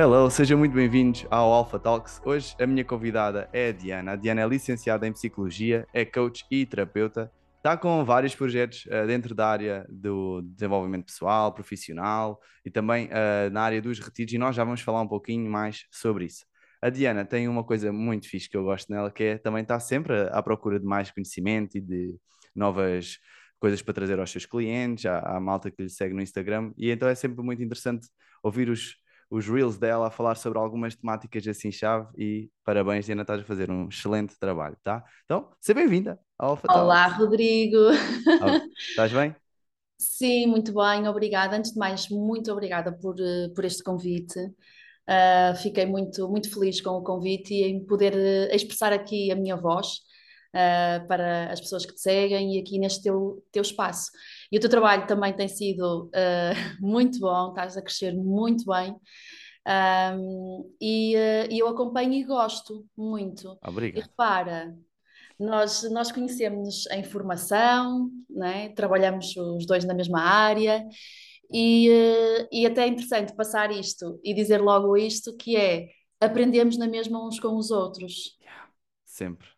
Hello, sejam muito bem-vindos ao Alpha Talks. Hoje a minha convidada é a Diana. A Diana é licenciada em Psicologia, é coach e terapeuta. Está com vários projetos uh, dentro da área do desenvolvimento pessoal, profissional e também uh, na área dos retiros e nós já vamos falar um pouquinho mais sobre isso. A Diana tem uma coisa muito fixe que eu gosto nela, que é também estar sempre à procura de mais conhecimento e de novas coisas para trazer aos seus clientes, à, à malta que lhe segue no Instagram, e então é sempre muito interessante ouvir os, os reels dela a falar sobre algumas temáticas assim chave e parabéns, Diana, estás a fazer um excelente trabalho, tá? Então, seja bem-vinda ao Alpha Olá, Talks. Rodrigo. Estás bem? Sim, muito bem, obrigada. Antes de mais, muito obrigada por, eh, por este convite. Uh, fiquei muito, muito feliz com o convite e em poder uh, expressar aqui a minha voz uh, para as pessoas que te seguem e aqui neste teu, teu espaço. E o teu trabalho também tem sido muito bom, estás a crescer muito bem. Um, e, e eu acompanho e gosto muito. E Obrigado. repara, nós, nós conhecemos em formação, né? trabalhamos os dois na mesma área e, eh, e até é interessante passar isto e dizer logo isto, que é aprendemos na mesma uns com os outros, Yeah, Sempre,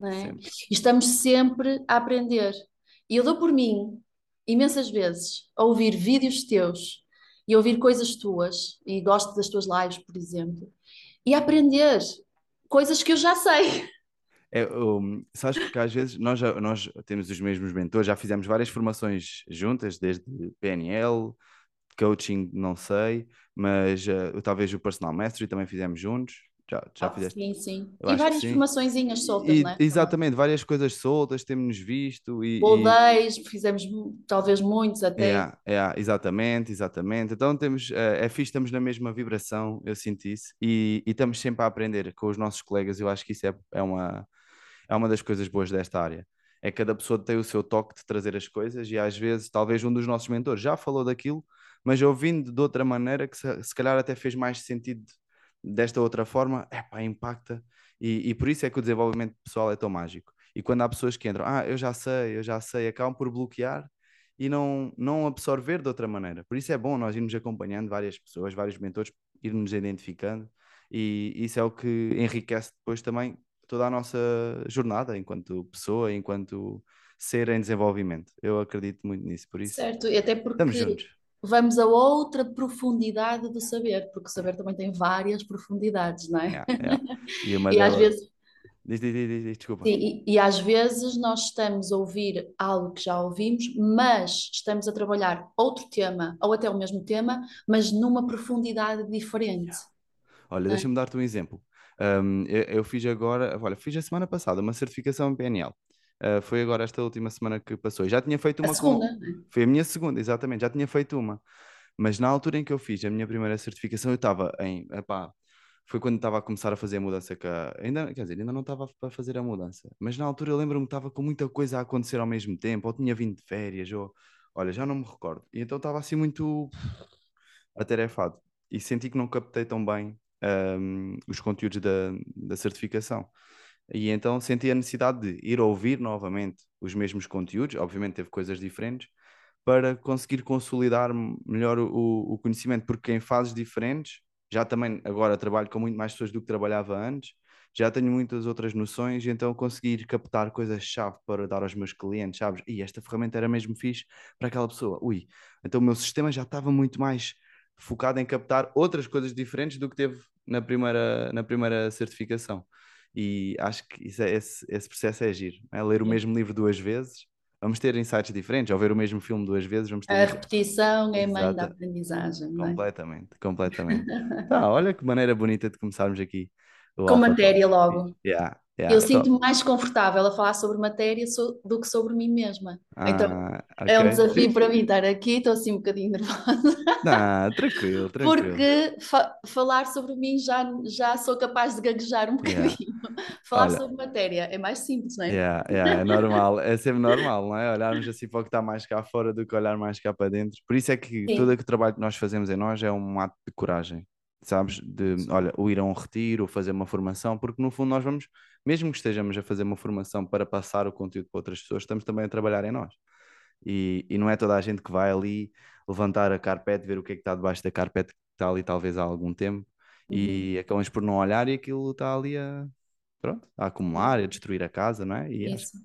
né? sempre. E estamos sempre a aprender. E eu dou por mim, imensas vezes, a ouvir vídeos teus e ouvir coisas tuas, e gosto das tuas lives, por exemplo, e aprender coisas que eu já sei. É, um, sabes que às vezes nós, já- nós temos os mesmos mentores, já fizemos várias formações juntas, desde PNL, coaching, não sei, mas uh, talvez o Personal Mastery também fizemos juntos. Já, já Ah, fizeste? sim, sim. Eu E várias sim. formaçõezinhas soltas, E, né? Também. exatamente, várias coisas soltas, temos-nos visto e, days, fizemos mu- talvez muitos até. É, é, exatamente, exatamente. Então temos, é, é fixe, estamos na mesma vibração, eu sinto isso, e, e estamos sempre a aprender com os nossos colegas. Eu acho que isso é, é uma, é uma das coisas boas desta área. É cada pessoa tem o seu toque de trazer as coisas, e às vezes, talvez um dos nossos mentores já falou daquilo, mas ouvindo de outra maneira, que se, se calhar até fez mais sentido desta outra forma, é pá, impacta. E, e por isso é que o desenvolvimento pessoal é tão mágico. E quando há pessoas que entram, ah, eu já sei, eu já sei, acabam por bloquear e não, não absorver de outra maneira. Por isso é bom nós irmos acompanhando várias pessoas, vários mentores, irmos identificando, e isso é o que enriquece depois também toda a nossa jornada enquanto pessoa, enquanto ser em desenvolvimento. Eu acredito muito nisso, por isso Certo, e até estamos porque juntos. Vamos a outra profundidade do saber, porque o saber também tem várias profundidades, não é? Yeah, yeah. E uma E às vezes, Diz, diz, diz, desculpa. sim, e, e às vezes nós estamos a ouvir algo que já ouvimos, mas estamos a trabalhar outro tema, ou até o mesmo tema, mas numa profundidade diferente, Yeah. Olha, é? deixa-me dar-te um exemplo. Um, eu, eu fiz agora, olha, fiz a semana passada uma certificação em PNL. Uh, foi agora esta última semana que passou. Eu Já tinha feito A uma com. segunda, não é? Foi a minha segunda, exatamente, já tinha feito uma. Mas na altura em que eu fiz a minha primeira certificação, eu estava em. Epá, foi quando estava a começar a fazer a mudança. Que a- ainda, quer dizer, ainda não estava a fazer a mudança. Mas na altura eu lembro-me que estava com muita coisa a acontecer ao mesmo tempo, ou tinha vindo de férias, ou. Olha, já não me recordo. E então estava assim muito atarefado. E senti que não captei tão bem hum, os conteúdos da, da certificação. E então senti a necessidade de ir ouvir novamente os mesmos conteúdos, obviamente teve coisas diferentes, para conseguir consolidar melhor o, o conhecimento, porque em fases diferentes, já também agora trabalho com muito mais pessoas do que trabalhava antes, já tenho muitas outras noções, então conseguir captar coisas-chave para dar aos meus clientes, sabes? E esta ferramenta era mesmo fixe para aquela pessoa. Ui, então o meu sistema já estava muito mais focado em captar outras coisas diferentes do que teve na primeira, na primeira certificação. E acho que isso é, esse, esse processo é agir, é ler o É. mesmo livro duas vezes, vamos ter insights diferentes, ao ver o mesmo filme duas vezes, vamos ter A repetição é mãe da aprendizagem, não é? completamente, completamente. Tá, olha que maneira bonita de começarmos aqui Com matéria logo. Yeah, yeah. Eu Então, sinto-me mais confortável a falar sobre matéria so- do que sobre mim mesma. Então ah, é um desafio fixe. para mim estar aqui, estou assim um bocadinho nervosa, Não, tranquilo, tranquilo. porque fa- falar sobre mim já, já sou capaz de gaguejar um Yeah. bocadinho. Falar Olha, sobre matéria é mais simples, não é? Yeah, yeah, é normal, é sempre normal, não é? Olharmos assim para o que está mais cá fora do que olhar mais cá para dentro. Por isso é que todo Sim, o trabalho que nós fazemos em nós é um ato de coragem, sabes? De, olha, o ir a um retiro, ou fazer uma formação, porque no fundo nós vamos, mesmo que estejamos a fazer uma formação para passar o conteúdo para outras pessoas, estamos também a trabalhar em nós. E, e não é toda a gente que vai ali levantar a carpete, ver o que é que está debaixo da carpete está ali talvez há algum tempo Uhum. e acabamos por não olhar e aquilo está ali a, pronto, a acumular, a destruir a casa, não é? E acho Isso.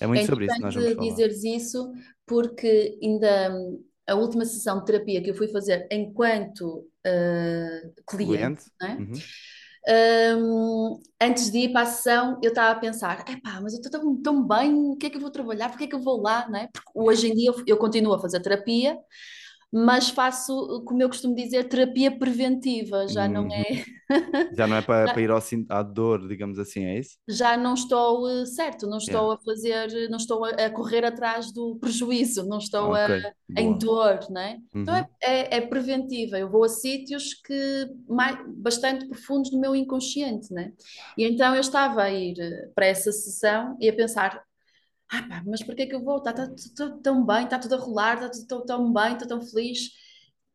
é É muito sobre isso que nós vamos falar. dizeres isso porque ainda a última sessão de terapia que eu fui fazer enquanto uh, cliente, Cliente? não é? Uhum. Hum, antes de ir para a sessão, eu estava a pensar: epá, mas eu estou tão, tão bem, o que é que eu vou trabalhar? Porque é que eu vou lá? Não é? Porque hoje em dia eu, eu continuo a fazer terapia, mas faço, como eu costumo dizer, terapia preventiva, já não Uhum. é. Já não é para, para ir ao, à dor, digamos assim, é isso? já não estou eh, certo, não Yeah. estou a fazer, não estou a, a correr atrás do prejuízo, não estou a, Ok, em dor, né? Então é, Uhum. é, é preventiva. Eu vou a sítios que mais, bastante profundos no meu inconsciente, né? E então eu estava a ir eh, para essa sessão e a pensar. Ah, pá, mas porquê que eu vou? Está tudo tão bem, está tudo a rolar, está tudo tão, tão bem, estou tão feliz.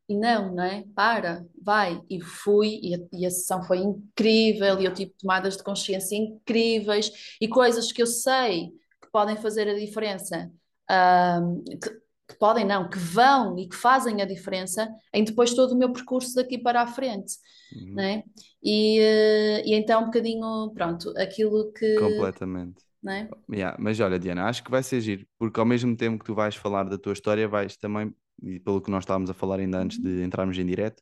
E não, não é? Para, vai. E fui, e a, e a sessão foi incrível, e eu tive tomadas de consciência incríveis, e coisas que eu sei que podem fazer a diferença, ahm, que, que podem não, que vão e que fazem a diferença em depois todo o meu percurso daqui para a frente, Uhum. não é? E, eh, e então um bocadinho, pronto, aquilo que, Completamente. É? Yeah, Mas olha, Diana, acho que vai ser giro, porque ao mesmo tempo que tu vais falar da tua história, vais também, e pelo que nós estávamos a falar ainda antes de entrarmos em direto,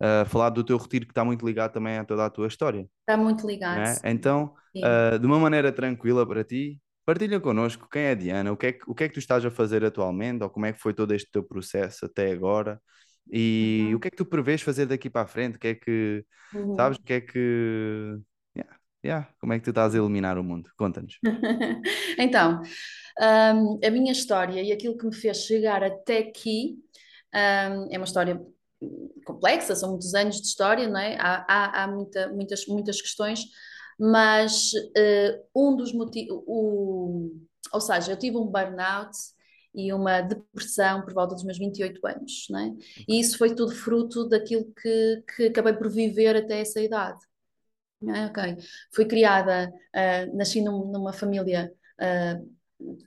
uh, falar do teu retiro que está muito ligado também a toda a tua história, Está muito ligado. é? Então, uh, de uma maneira tranquila para ti, partilha connosco quem é a Diana, o que é que, o que é que tu estás a fazer atualmente, ou como é que foi todo este teu processo até agora, e Uhum. o que é que tu prevês fazer daqui para a frente, o que é que, Uhum. sabes, o que é que... Yeah, Como é que tu estás a iluminar o mundo? Conta-nos. Então, hum, a minha história e aquilo que me fez chegar até aqui, hum, é uma história complexa, são muitos anos de história, não é? Há, há, há muita- muitas, muitas questões, mas eh, um dos motivos, ou seja, eu tive um burnout e uma depressão por volta dos meus 28 anos, não é? E isso foi tudo fruto daquilo que, que acabei por viver até essa idade. Ah, ok. Fui criada, ah, nasci num- numa família ah,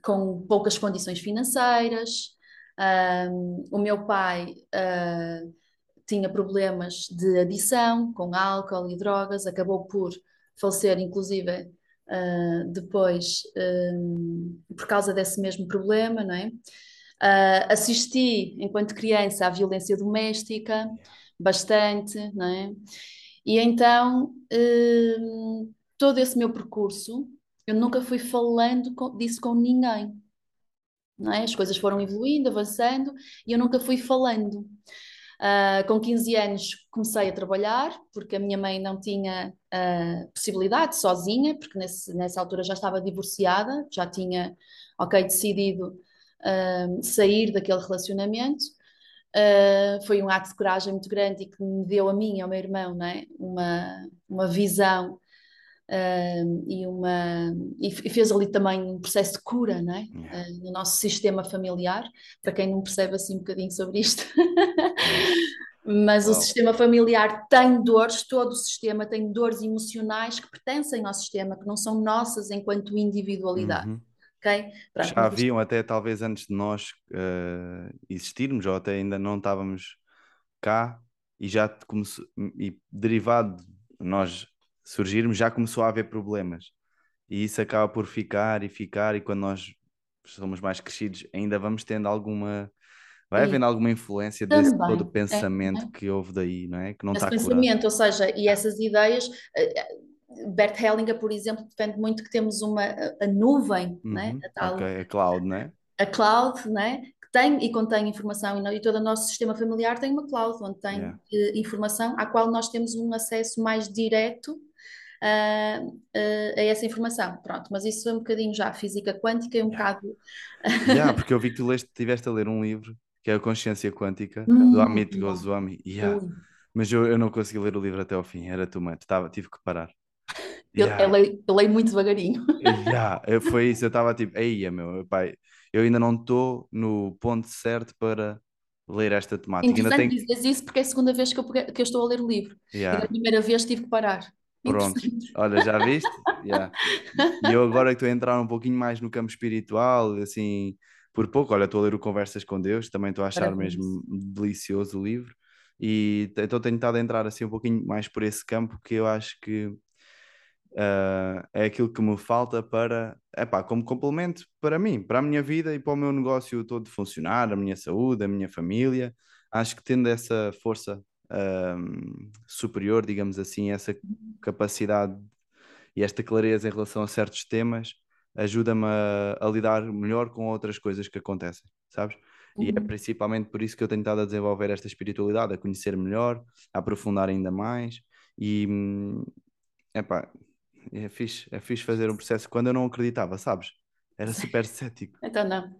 com poucas condições financeiras. Ah, o meu pai tinha problemas de adição com álcool e drogas, acabou por falecer, inclusive, depois por causa desse mesmo problema, não é? Assisti, enquanto criança, à violência doméstica, bastante, não é? E então, hum, todo esse meu percurso, eu nunca fui falando disso com ninguém, não é? As coisas foram evoluindo, avançando, e eu nunca fui falando. Ah, com 15 anos comecei a trabalhar, porque a minha mãe não tinha ah, possibilidade sozinha, porque nesse- nessa altura já estava divorciada, já tinha, ok, decidido ah, sair daquele relacionamento. Uh, foi um ato de coragem muito grande e que me deu a mim e ao meu irmão não é? uma, uma visão uh, e, uma, e fez ali também um processo de cura é? Yeah. Uh, no nosso sistema familiar, para quem não percebe assim um bocadinho sobre isto. Mas o sistema familiar tem dores, todo o sistema tem dores emocionais que pertencem ao sistema, que não são nossas enquanto individualidade. Uhum. Ok? Pronto, Já mas haviam até talvez antes de nós eh, existirmos, ou até ainda não estávamos cá, e já começou, e derivado de nós surgirmos, já começou a haver problemas. E isso acaba por ficar e ficar, e quando nós somos mais crescidos, ainda vamos tendo alguma. Vai havendo alguma influência desse Também, todo é, pensamento é. que houve daí, não é? Que não esse está curado. pensamento, ou seja, e essas ideias. Bert Hellinger, por exemplo, defende muito que temos uma a, nuvem, né? Uhum. a tal Ok, a cloud, não é? a cloud, né? que tem e contém informação e, no- e todo o nosso sistema familiar tem uma cloud onde tem Yeah. eh, informação à qual nós temos um acesso mais direto ah, ah, a essa informação. Pronto, mas isso é um bocadinho já física quântica e um Yeah. bocado Yeah, porque eu vi que tu leste, estiveste a ler um livro que é a Consciência Quântica, Hum, do Amit yeah. Goswami. Yeah. Mas eu, eu não consegui ler o livro até ao fim, era too much, tava, tive que parar. Eu, Yeah. eu leio, eu leio muito devagarinho. Yeah, foi isso, eu estava tipo, eia meu, pai, eu ainda não estou no ponto certo para ler esta temática. Ainda Interessante tenho... dizeres isso porque é a segunda vez que eu, que eu estou a ler o livro. E Yeah, da primeira vez tive que parar. pronto, olha, já viste? Yeah. E eu agora que estou a entrar um pouquinho mais no campo espiritual, assim, por pouco, olha, estou a ler o Conversas com Deus, também estou a achar Parabéns. mesmo delicioso o livro. E então tenho estado a entrar assim um pouquinho mais por esse campo que eu acho que ah, é aquilo que me falta para, epá, como complemento para mim, para a minha vida e para o meu negócio todo funcionar, a minha saúde, a minha família. Acho que tendo essa força ahm, superior, digamos assim, essa capacidade e esta clareza em relação a certos temas, ajuda-me a, a lidar melhor com outras coisas que acontecem, sabes? E é Uhum. principalmente por isso que eu tenho estado a desenvolver esta espiritualidade, a conhecer melhor, a aprofundar ainda mais. E, hum, epá, é fixe, é fixe fazer um processo quando eu não acreditava, sabes? Era super cético. Então, não.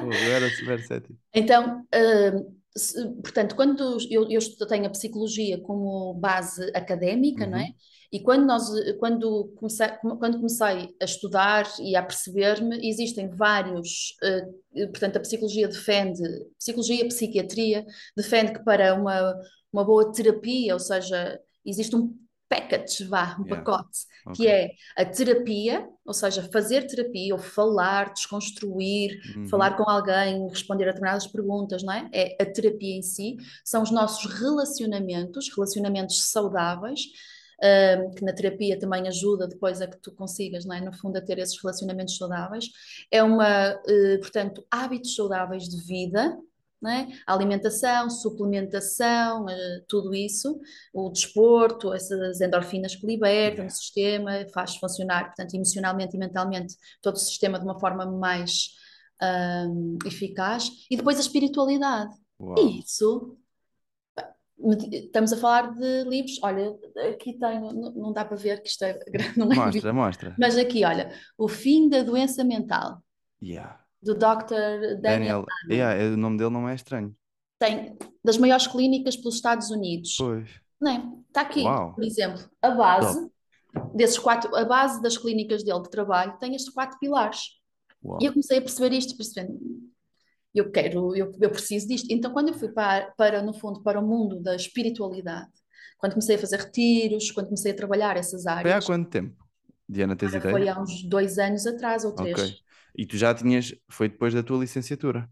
Eu era super cético. Então, hum, se- portanto, quando eu, eu tenho a psicologia como base académica, não é? Uhum. E quando nós, quando comecei, quando comecei a estudar e a perceber-me, existem vários, eh, portanto, a psicologia defende, psicologia e psiquiatria defende que para uma, uma boa terapia, ou seja, existe um package, vá, um Yeah, pacote, que ok. é a terapia, ou seja, fazer terapia ou falar, desconstruir, Uhum. falar com alguém, responder a determinadas perguntas, não é? É a terapia em si, são os nossos relacionamentos, relacionamentos saudáveis, um, que na terapia também ajuda depois a que tu consigas, não é? No fundo, a ter esses relacionamentos saudáveis. É uma, uh, portanto, hábitos saudáveis de vida, é? A alimentação, suplementação, uh, tudo isso, o desporto, essas endorfinas que libertam o sistema, faz funcionar, portanto, emocionalmente e mentalmente todo o sistema de uma forma mais um, eficaz. E depois a espiritualidade. Uau. E isso Estamos a falar de livros. Olha, aqui tenho, não, dá para ver que isto é grande, não é Mostra, mostra. Mas aqui, olha, O Fim da Doença Mental, Yeah. Do Dr. Daniel Daniel, yeah, o nome dele não é estranho. Tem das maiores clínicas pelos Estados Unidos. Pois. Não é? Está aqui, Uau. por exemplo, a base desses quatro, a base das clínicas dele de trabalho tem estes quatro pilares. Uau. E eu comecei a perceber isto, percebendo, eu quero, eu, eu preciso disto. Então, quando eu fui para, para, no fundo, para o mundo da espiritualidade, quando comecei a fazer retiros, quando comecei a trabalhar essas Foi há áreas, quanto tempo? Diana, tens ideia? foi há uns dois anos atrás ou três. Ok. E tu já tinhas, foi depois da tua licenciatura?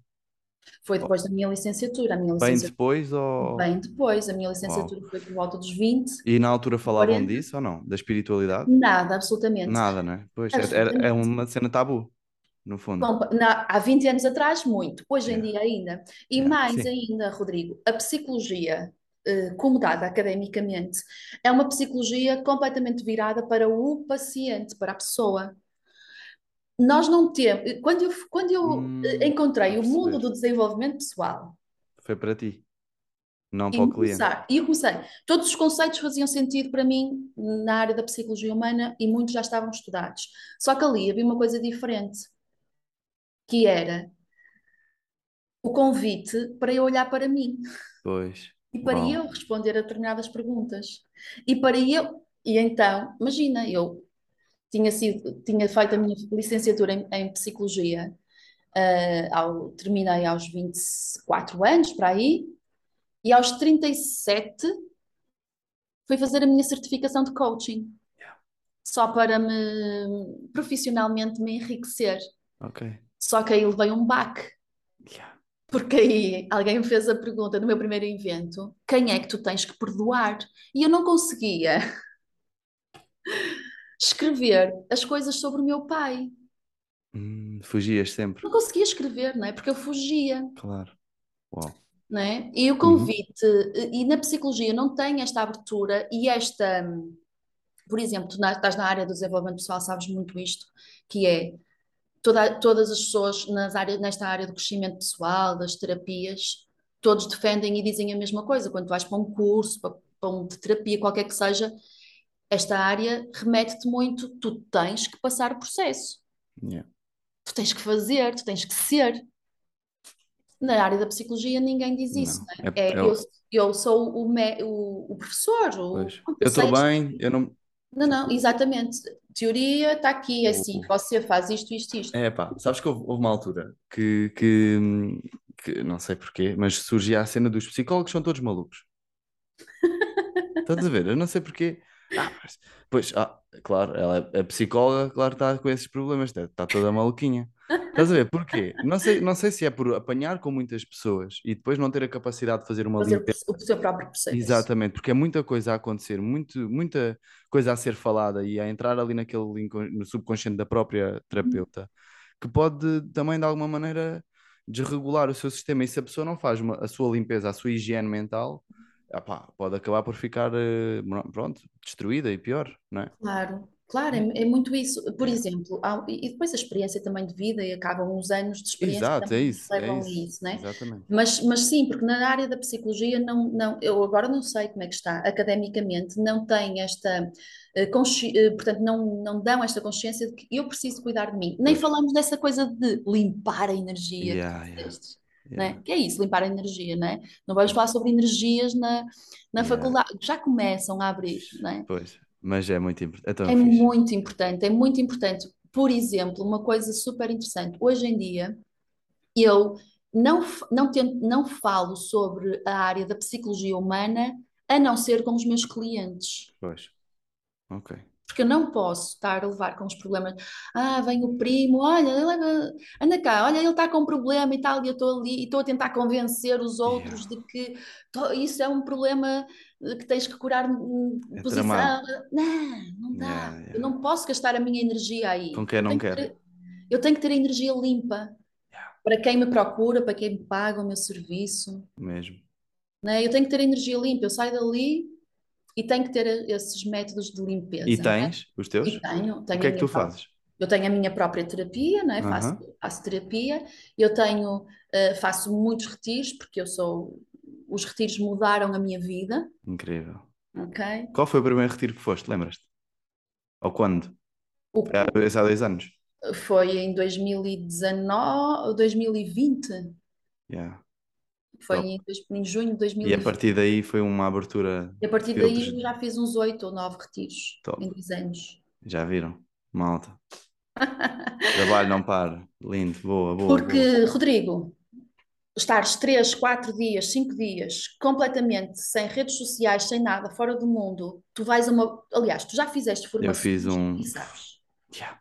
Foi depois da minha licenciatura. A minha Bem licenciatura depois ou... bem depois. A minha Uau. licenciatura foi por volta dos 20, E na altura falavam 40. disso ou não? Da espiritualidade? Nada, absolutamente. Nada, não é? Pois, é, é, é uma cena tabu, no fundo. Compa- na- há 20 anos atrás, muito. Hoje em Yeah. dia ainda. E Yeah. mais Sim. ainda, Rodrigo, a psicologia, eh, como dada academicamente, é uma psicologia completamente virada para o paciente, para a pessoa. Nós não temos. Quando eu, quando eu Hum, encontrei o mundo do desenvolvimento pessoal Foi para ti, não para o cliente. e eu comecei, todos os conceitos faziam sentido para mim na área da psicologia humana e muitos já estavam estudados. Só que ali havia uma coisa diferente, que era o convite para eu olhar para mim. Pois. E para eu responder a determinadas perguntas. E para eu. E então, imagina, eu tinha sido, tinha feito a minha licenciatura em, em psicologia, eh, ao, terminei aos 24 anos, para aí, e aos 37 fui fazer a minha certificação de coaching, Yeah. só para me profissionalmente me enriquecer. Ok. Só que aí levei um baque. Yeah. Porque aí alguém me fez a pergunta no meu primeiro evento: quem é que tu tens que perdoar? E eu não conseguia escrever as coisas sobre o meu pai. Hum, fugias sempre, Não conseguia escrever, não é? Porque eu fugia, claro. Uau. não é? E o Uhum. convite, e na psicologia não tem esta abertura e esta. Por exemplo, tu na- estás na área do desenvolvimento pessoal, sabes muito isto, que é toda, todas as pessoas nas áreas, nesta área do crescimento pessoal, das terapias, todos defendem e dizem a mesma coisa. Quando tu vais para um curso, para, para um de terapia, qualquer que seja, esta área remete-te muito, tu tens que passar o processo, Yeah. tu tens que fazer, tu tens que ser. Na área da psicologia ninguém diz isso, Não. não é? É- É, eu, eu sou o, me- o, o professor, o, Eu estou bem, eu não. Não, não, exatamente. Teoria está aqui, assim, você faz isto, isto, isto. É pá, sabes que houve, houve uma altura que, que, que não sei porquê, mas surgia a cena dos psicólogos são todos malucos. Estás a ver? Eu não sei porquê. Ah, mas- pois, ah, claro, ela é, é psicóloga, claro, está com esses problemas, está, está toda maluquinha. Estás a ver? Porquê? Não sei, não sei se é por apanhar com muitas pessoas e depois não ter a capacidade de fazer uma Fazer limpeza. o seu próprio processo. Exatamente, porque é muita coisa a acontecer, muito, muita coisa a ser falada e a entrar ali naquele no subconsciente da própria terapeuta, que pode também de alguma maneira desregular o seu sistema. E se a pessoa não faz uma- a sua limpeza, a sua higiene mental, epá, pode acabar por ficar, eh, pronto, destruída e pior, não é? Claro, claro, é, é muito isso. Por É. exemplo, há- e depois a experiência também de vida e acabam uns anos de experiência Exato, é isso, é levam a isso. isso, né? Exatamente. Mas, mas sim, porque na área da psicologia não, não, eu agora não sei como é que está, academicamente não tem esta, eh, consci- eh, portanto, não, não dão esta consciência de que eu preciso cuidar de mim. Nem Pois. falamos dessa coisa de limpar a energia Yeah, yeah, yeah. né? Que é isso, limpar a energia, né? Não vamos falar sobre energias na, na Yeah. faculdade, já começam a abrir, né? Pois, mas é muito importante. É É muito importante, é muito importante. Por exemplo, uma coisa super interessante. Hoje em dia, eu não, não, tento, não falo sobre a área da psicologia humana a não ser com os meus clientes. Pois, ok. Porque eu não posso estar a levar com os problemas. Ah, vem o primo, olha, ele é- anda cá, olha, ele está com um problema e tal, e eu estou ali e estou a tentar convencer os outros Yeah. de que to- isso é um problema que tens que curar É posição. tramado. Não, não dá. Yeah, Eu yeah. não posso gastar a minha energia aí. Com quem Eu não que quer. ter- eu tenho que ter a energia limpa para quem me procura, para quem me paga o meu serviço, Mesmo. né? Eu tenho que ter a energia limpa. Eu saio dali e tenho que ter esses métodos de limpeza, E né? tens os teus? E tenho, O tenho que a é que tu fazes? Eu tenho a minha própria terapia, não é? Faço, Aham. faço terapia. Eu tenho, eh, faço muitos retiros, porque eu sou. Os retiros mudaram a minha vida, Incrível. ok? Qual foi o primeiro retiro que foste? Lembras-te? Ou quando? O- há, dois- há dois anos. foi em 2019, 2020. Yeah. Foi em, em junho de E a 2020. partir daí foi uma abertura E a partir daí eu já fiz uns oito ou nove retiros Top. em dois anos. Já viram? Malta. Trabalho não para. Lindo. Boa, boa, boa. Porque, Rodrigo, estares três, quatro dias, cinco dias, completamente sem redes sociais, sem nada, fora do mundo, tu vais a uma. Aliás, tu já fizeste Eu formações fiz um. sabes. Yeah.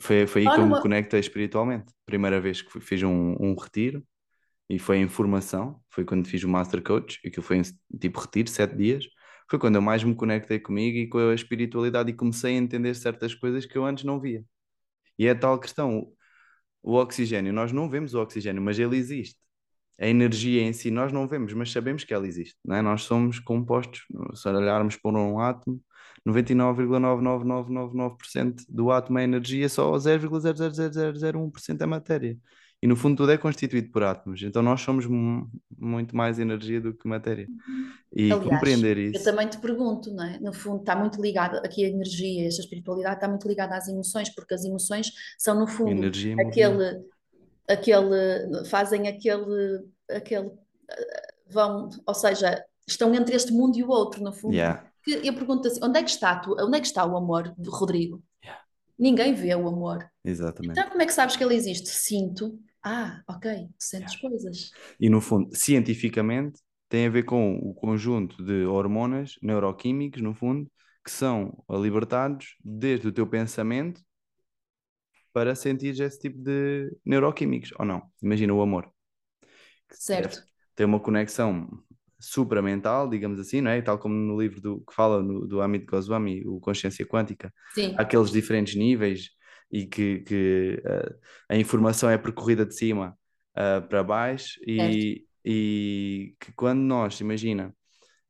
Foi, foi aí que eu me numa- conectei espiritualmente. Primeira vez que fiz um, um retiro e foi em formação. Foi quando fiz o Master Coach. Aquilo foi em tipo retiro, sete dias. Foi quando eu mais me conectei comigo e com a espiritualidade e comecei a entender certas coisas que eu antes não via. E é tal questão. O oxigênio, nós não vemos o oxigênio, mas ele existe. A energia em si nós não vemos, mas sabemos que ela existe. Não é? Nós somos compostos, se olharmos por um átomo, 99,99999% do átomo é energia, só 0,00001% é matéria. E no fundo tudo é constituído por átomos. Então nós somos mu- muito mais energia do que matéria. E Aliás, compreender eu isso. também te pergunto, não é? No fundo, está muito ligado aqui a energia, esta espiritualidade está muito ligada às emoções, porque as emoções são, no fundo, Energia aquele, aquele, fazem aquele, aquele, vão, ou seja, estão entre este mundo e o outro, no fundo. Yeah. Que eu pergunto assim, onde é que está, tu, onde é que está o amor do Rodrigo? Ninguém vê o amor. Exatamente. Então, como é que sabes que ele existe? Sinto. Ah, ok, sentes coisas. E no fundo, cientificamente, tem a ver com o conjunto de hormonas neuroquímicos, no fundo, que são libertados desde o teu pensamento para sentir esse tipo de neuroquímicos, ou não? Imagina o amor. Certo. Tem uma conexão supramental, digamos assim, não é? Tal como no livro do, que fala no, do Amit Goswami, o Consciência Quântica, Sim, aqueles diferentes níveis e que, que uh, a informação é percorrida de cima uh, para baixo e, e, que quando nós, imagina,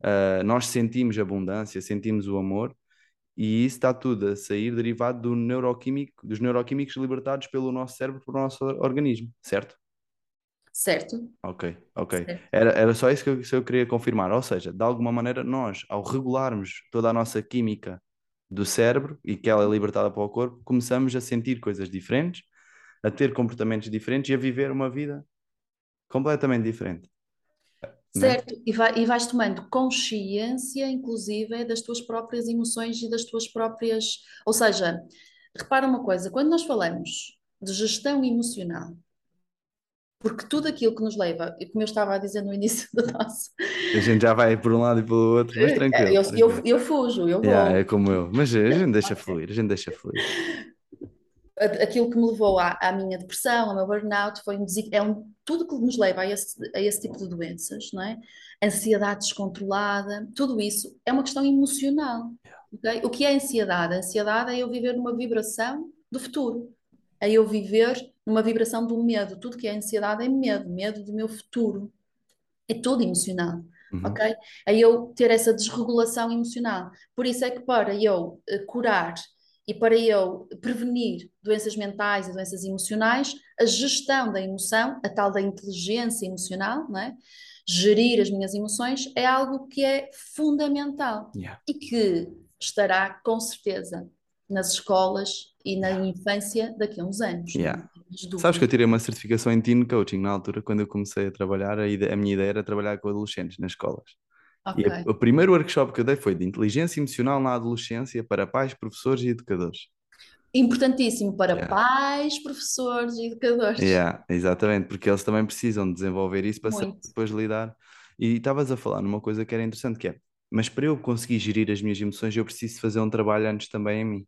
uh, nós sentimos abundância, sentimos o amor e isso está tudo a sair derivado do neuroquímico, dos neuroquímicos libertados pelo nosso cérebro, pelo nosso organismo, certo? certo. Ok, ok. Certo. Era, era só isso que eu, que eu queria confirmar. Ou seja, de alguma maneira, nós, ao regularmos toda a nossa química do cérebro e que ela é libertada para o corpo, começamos a sentir coisas diferentes, a ter comportamentos diferentes e a viver uma vida completamente diferente. Não é? Certo, e, vai, e vais tomando consciência, inclusive, das tuas próprias emoções e das tuas próprias. Ou seja, repara uma coisa: quando nós falamos de gestão emocional, porque tudo aquilo que nos leva, como eu estava a dizer no início do nosso. A gente já vai por um lado e pelo outro, mas tranquilo. Eu, eu, tranquilo. eu fujo, eu vou. Yeah, é como eu. Mas a gente deixa fluir, a gente deixa fluir. aquilo que me levou à, à, minha depressão, ao meu burnout, foi um, é um, tudo que nos leva a esse, a esse tipo de doenças, não é? Ansiedade descontrolada, tudo isso é uma questão emocional. Okay? O que é ansiedade? A ansiedade é eu viver numa vibração do futuro, é eu viver numa vibração do medo. Tudo que é ansiedade é medo, medo do meu futuro. É tudo emocional. Uhum. Ok? É eu ter essa desregulação emocional. Por isso é que para eu uh, curar e para eu prevenir doenças mentais e doenças emocionais, a gestão da emoção, a tal da inteligência emocional, não é? gerir as minhas emoções, é algo que é fundamental yeah. e que estará com certeza nas escolas e na yeah. infância daqui a uns anos. Yeah. Sabes que eu tirei uma certificação em Teen Coaching na altura, quando eu comecei a trabalhar, a, ideia, a minha ideia era trabalhar com adolescentes nas escolas. Okay. E a, o primeiro workshop que eu dei foi de inteligência emocional na adolescência para pais, professores e educadores. Importantíssimo para yeah. pais, professores e educadores. Yeah, exatamente, porque eles também precisam desenvolver isso para depois lidar. E estavas a falar numa coisa que era interessante, que é, mas para eu conseguir gerir as minhas emoções, eu preciso fazer um trabalho antes também em mim,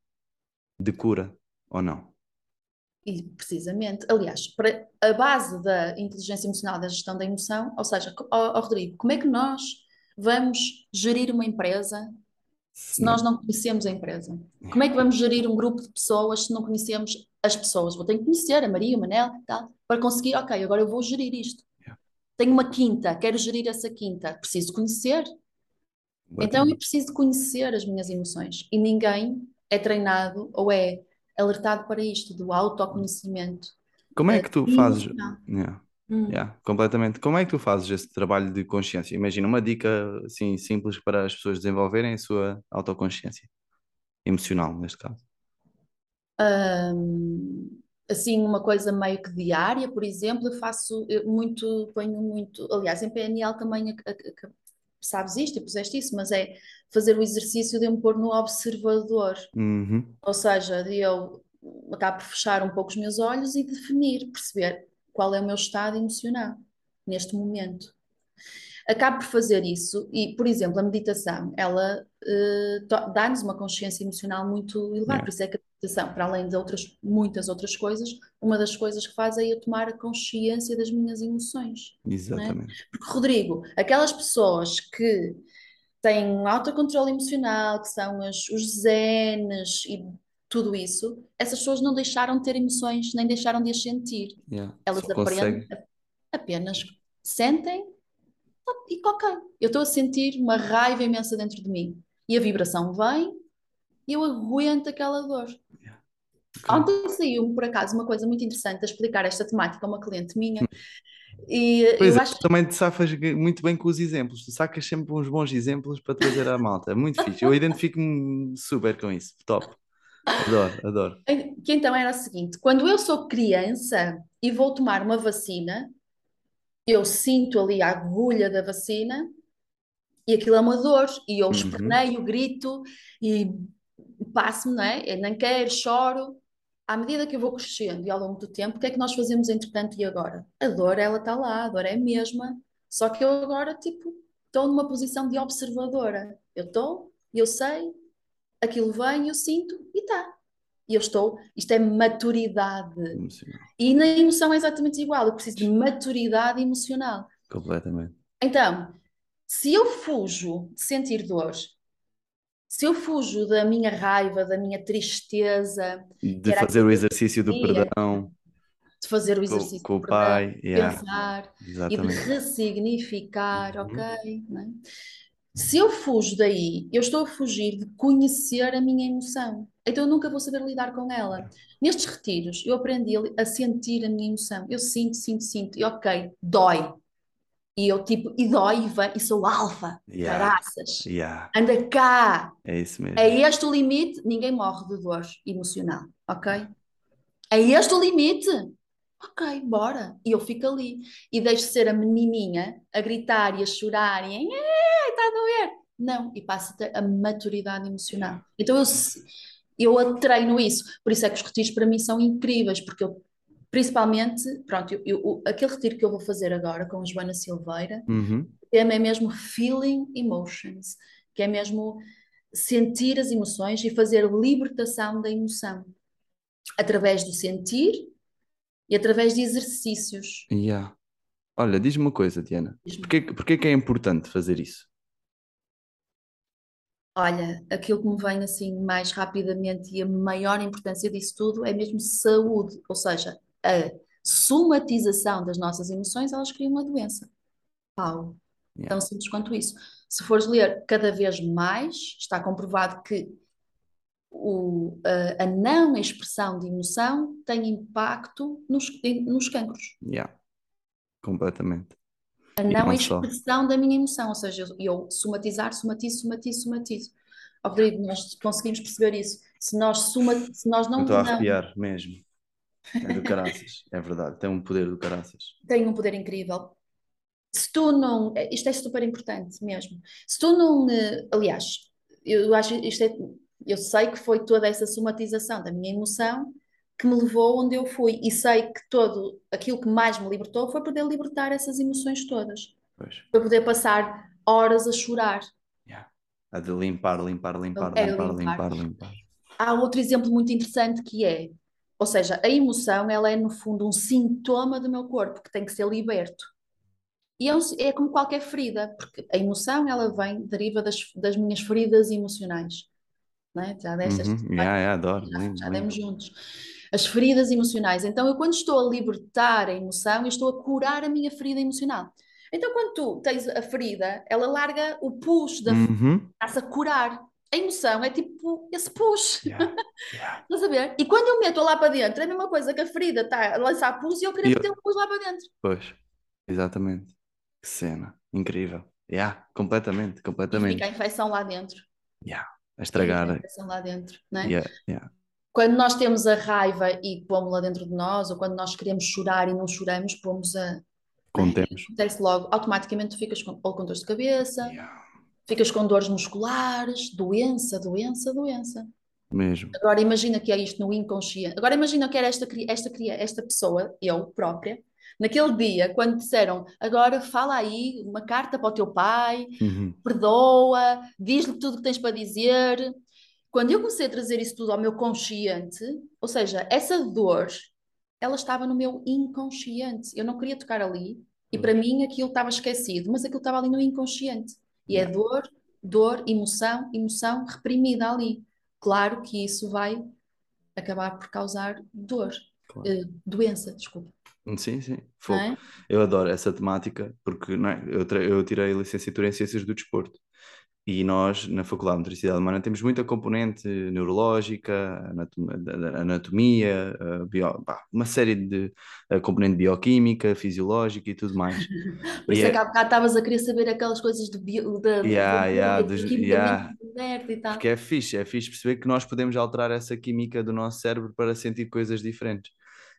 de cura, ou não? E precisamente, aliás, para a base da inteligência emocional, da gestão da emoção, ou seja, ó, Rodrigo, como é que nós vamos gerir uma empresa se nós não conhecemos a empresa? Como é que vamos gerir um grupo de pessoas se não conhecemos as pessoas? Vou ter que conhecer a Maria, o Manel, tal, para conseguir, ok, agora eu vou gerir isto. Tenho uma quinta, quero gerir essa quinta, preciso conhecer. Então eu preciso conhecer as minhas emoções e ninguém é treinado ou é alertado para isto, do autoconhecimento. Como é que tu fazes? Yeah. Hum. Yeah, completamente. Como é que tu fazes esse trabalho de consciência? Imagina uma dica assim simples para as pessoas desenvolverem a sua autoconsciência emocional, neste caso. Um, assim, uma coisa meio que diária, por exemplo, eu faço muito, ponho muito, aliás, em PNL também sabes isto e puseste isso, mas é fazer o exercício de me pôr no observador. Uhum. Ou seja, de eu acabo por fechar um pouco os meus olhos e definir, perceber qual é o meu estado emocional neste momento. Acabo por fazer isso e, por exemplo, a meditação, ela uh, dá-nos uma consciência emocional muito elevada, yeah. por isso é que a meditação, para além de outras, muitas outras coisas, uma das coisas que faz é eu tomar a consciência das minhas emoções. É? Exatamente. É? Porque, Rodrigo, aquelas pessoas que têm um autocontrole emocional, que são as, os zenes e tudo isso, essas pessoas não deixaram de ter emoções, nem deixaram de as sentir. Yeah, Elas aprendem, apenas sentem e ok, eu estou a sentir uma raiva imensa dentro de mim. E a vibração vem e eu aguento aquela dor. Okay. Ontem saiu por acaso uma coisa muito interessante a explicar esta temática a uma cliente minha. E pois eu é, acho também te safas muito bem com os exemplos, tu sacas sempre uns bons exemplos para trazer à malta, muito fixe. Eu identifico-me super com isso, top. Adoro, adoro. Que então era o seguinte: quando eu sou criança e vou tomar uma vacina, eu sinto ali a agulha da vacina e aquilo é uma dor, e eu uhum. esperneio, grito e passo-me, não é? Eu nem quero, choro. À medida que eu vou crescendo e ao longo do tempo, o que é que nós fazemos entretanto e agora? A dor, ela está lá, a dor é a mesma, só que eu agora, tipo, estou numa posição de observadora. Eu estou, eu sei, aquilo vem, eu sinto e está. E eu estou, isto é maturidade. Emocional. E na emoção é exatamente igual, eu preciso de maturidade emocional. Completamente. Então, se eu fujo de sentir dor, se eu fujo da minha raiva, da minha tristeza, de fazer o exercício do perdão, de fazer o exercício com, com do perdão, o pai, yeah. pensar Exatamente. e de ressignificar, uhum. ok? Né? Se eu fujo daí, eu estou a fugir de conhecer a minha emoção. Então eu nunca vou saber lidar com ela. Nestes retiros, eu aprendi a sentir a minha emoção. Eu sinto, sinto, sinto. E ok, dói. E eu tipo, e dói e, e sou alfa. Yeah. Caraças. Yeah. Anda cá. É isso mesmo. É este o limite. Ninguém morre de dor emocional. Ok? É este o limite ok, bora. E eu fico ali. E deixo ser a menininha a gritar e a chorar e está a doer. Não, e passa a ter a maturidade emocional. Então eu, eu treino isso. Por isso é que os retiros para mim são incríveis, porque eu, principalmente, pronto, eu, eu, aquele retiro que eu vou fazer agora com a Joana Silveira, uhum. o tema é mesmo Feeling Emotions, que é mesmo sentir as emoções e fazer libertação da emoção. através do sentir e através de exercícios. Yeah. Olha, diz-me uma coisa, Diana. Porquê, porquê que é importante fazer isso? Olha, aquilo que me vem assim mais rapidamente e a maior importância disso tudo é mesmo saúde, ou seja, a somatização das nossas emoções, elas criam uma doença. Paulo, Yeah. tão simples quanto isso. Se fores ler cada vez mais, está comprovado que o, a, a não expressão de emoção tem impacto nos, nos cancros. Yeah. Completamente. A não não só. expressão da minha emoção, ou seja, eu, eu somatizar, somatizo, somatizo, somatizo. Rodrigo, nós conseguimos perceber isso. Se nós, soma, se nós não, estou a arrepiar mesmo. É do caraças. É verdade. Tem um poder do caraças. tem um poder incrível. Se tu não, isto é super importante mesmo. Se tu não, eh, aliás, eu acho isto é, eu sei que foi toda essa somatização da minha emoção que me levou onde eu fui e sei que todo aquilo que mais me libertou foi poder libertar essas emoções todas, Pois. foi poder passar horas a chorar. Yeah. A de limpar, limpar, limpar, É limpar, limpar. limpar, limpar. Há outro exemplo muito interessante que é, ou seja, a emoção ela é no fundo um sintoma do meu corpo que tem que ser liberto. E é, um- é como qualquer ferida, porque a emoção ela vem, deriva das, das minhas feridas emocionais. É? Já deste esta Uhum. Yeah, yeah, adoro. já, já demos juntos. As feridas emocionais. Então, eu quando estou a libertar a emoção, eu estou a curar a minha ferida emocional. Então, quando tu tens a ferida, ela larga o push da Uhum. estás a curar. A emoção é tipo esse push. Yeah, yeah. Estás a ver? E quando eu meto lá para dentro, é a mesma coisa que a ferida está a lançar pus e eu querer E eu- meter o pus lá para dentro. Pois. Exatamente. Que cena. Incrível. Yeah, completamente, E completamente. fica a infecção lá dentro. Yeah. A Fica a estragar. infecção lá dentro, não é? Yeah, yeah. Quando nós temos a raiva e pomos-la dentro de nós, ou quando nós queremos chorar e não choramos, pomos a. Contemos. Acontece logo, automaticamente tu ficas com, ou com dores de cabeça, Yeah. Ficas com dores musculares, doença, doença, doença. Mesmo. Agora imagina que é isto no inconsciente. Agora imagina que era esta, esta, esta pessoa, eu própria, naquele dia, quando disseram agora fala aí uma carta para o teu pai, Uhum. perdoa, diz-lhe tudo o que tens para dizer. Quando eu comecei a trazer isso tudo ao meu consciente, ou seja, essa dor, ela estava no meu inconsciente. Eu não queria tocar ali e para mim aquilo estava esquecido, mas aquilo estava ali no inconsciente. E é dor, dor, emoção, emoção reprimida ali. Claro que isso vai acabar por causar dor, Claro. eh, doença, desculpa. Sim, sim. é? Eu adoro essa temática porque não é? eu, eu tirei licenciatura em Ciências do Desporto e nós, na Faculdade de Motricidade Humana, temos muita componente neurológica, anatomia, eh, bio- pá, uma série de eh, componente bioquímica, fisiológica e tudo mais. Por isso é é- que há bocado estavas a querer saber aquelas coisas do bio, da, Yeah, e tal. Porque é fixe, é fixe perceber que nós podemos alterar essa química do nosso cérebro para sentir coisas diferentes.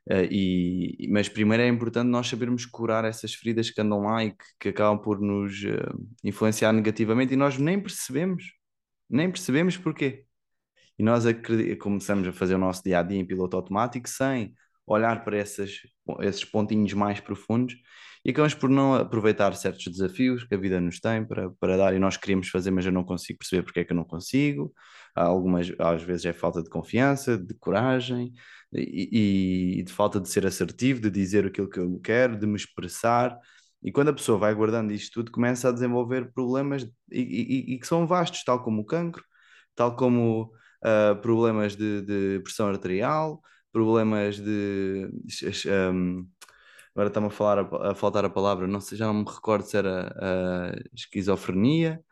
Eh, e, mas primeiro é importante nós sabermos curar essas feridas que andam lá e que, que acabam por nos eh, influenciar negativamente e nós nem percebemos, nem percebemos porquê. E nós começamos a fazer o nosso dia a dia em piloto automático sem olhar para essas, esses pontinhos mais profundos e acabamos por não aproveitar certos desafios que a vida nos tem para, para dar e nós queríamos fazer, mas eu não consigo perceber porque é que eu não consigo. Há Algumas, às vezes é falta de confiança, de coragem e, e de falta de ser assertivo, de dizer aquilo que eu quero, de me expressar. E quando a pessoa vai guardando isto tudo, começa a desenvolver problemas e, e- e que são vastos, tal como o cancro, tal como ah, problemas de, de pressão arterial, problemas de. um, agora está-me a, falar, a, a faltar a palavra, não sei, já não me recordo se era a esquizofrenia,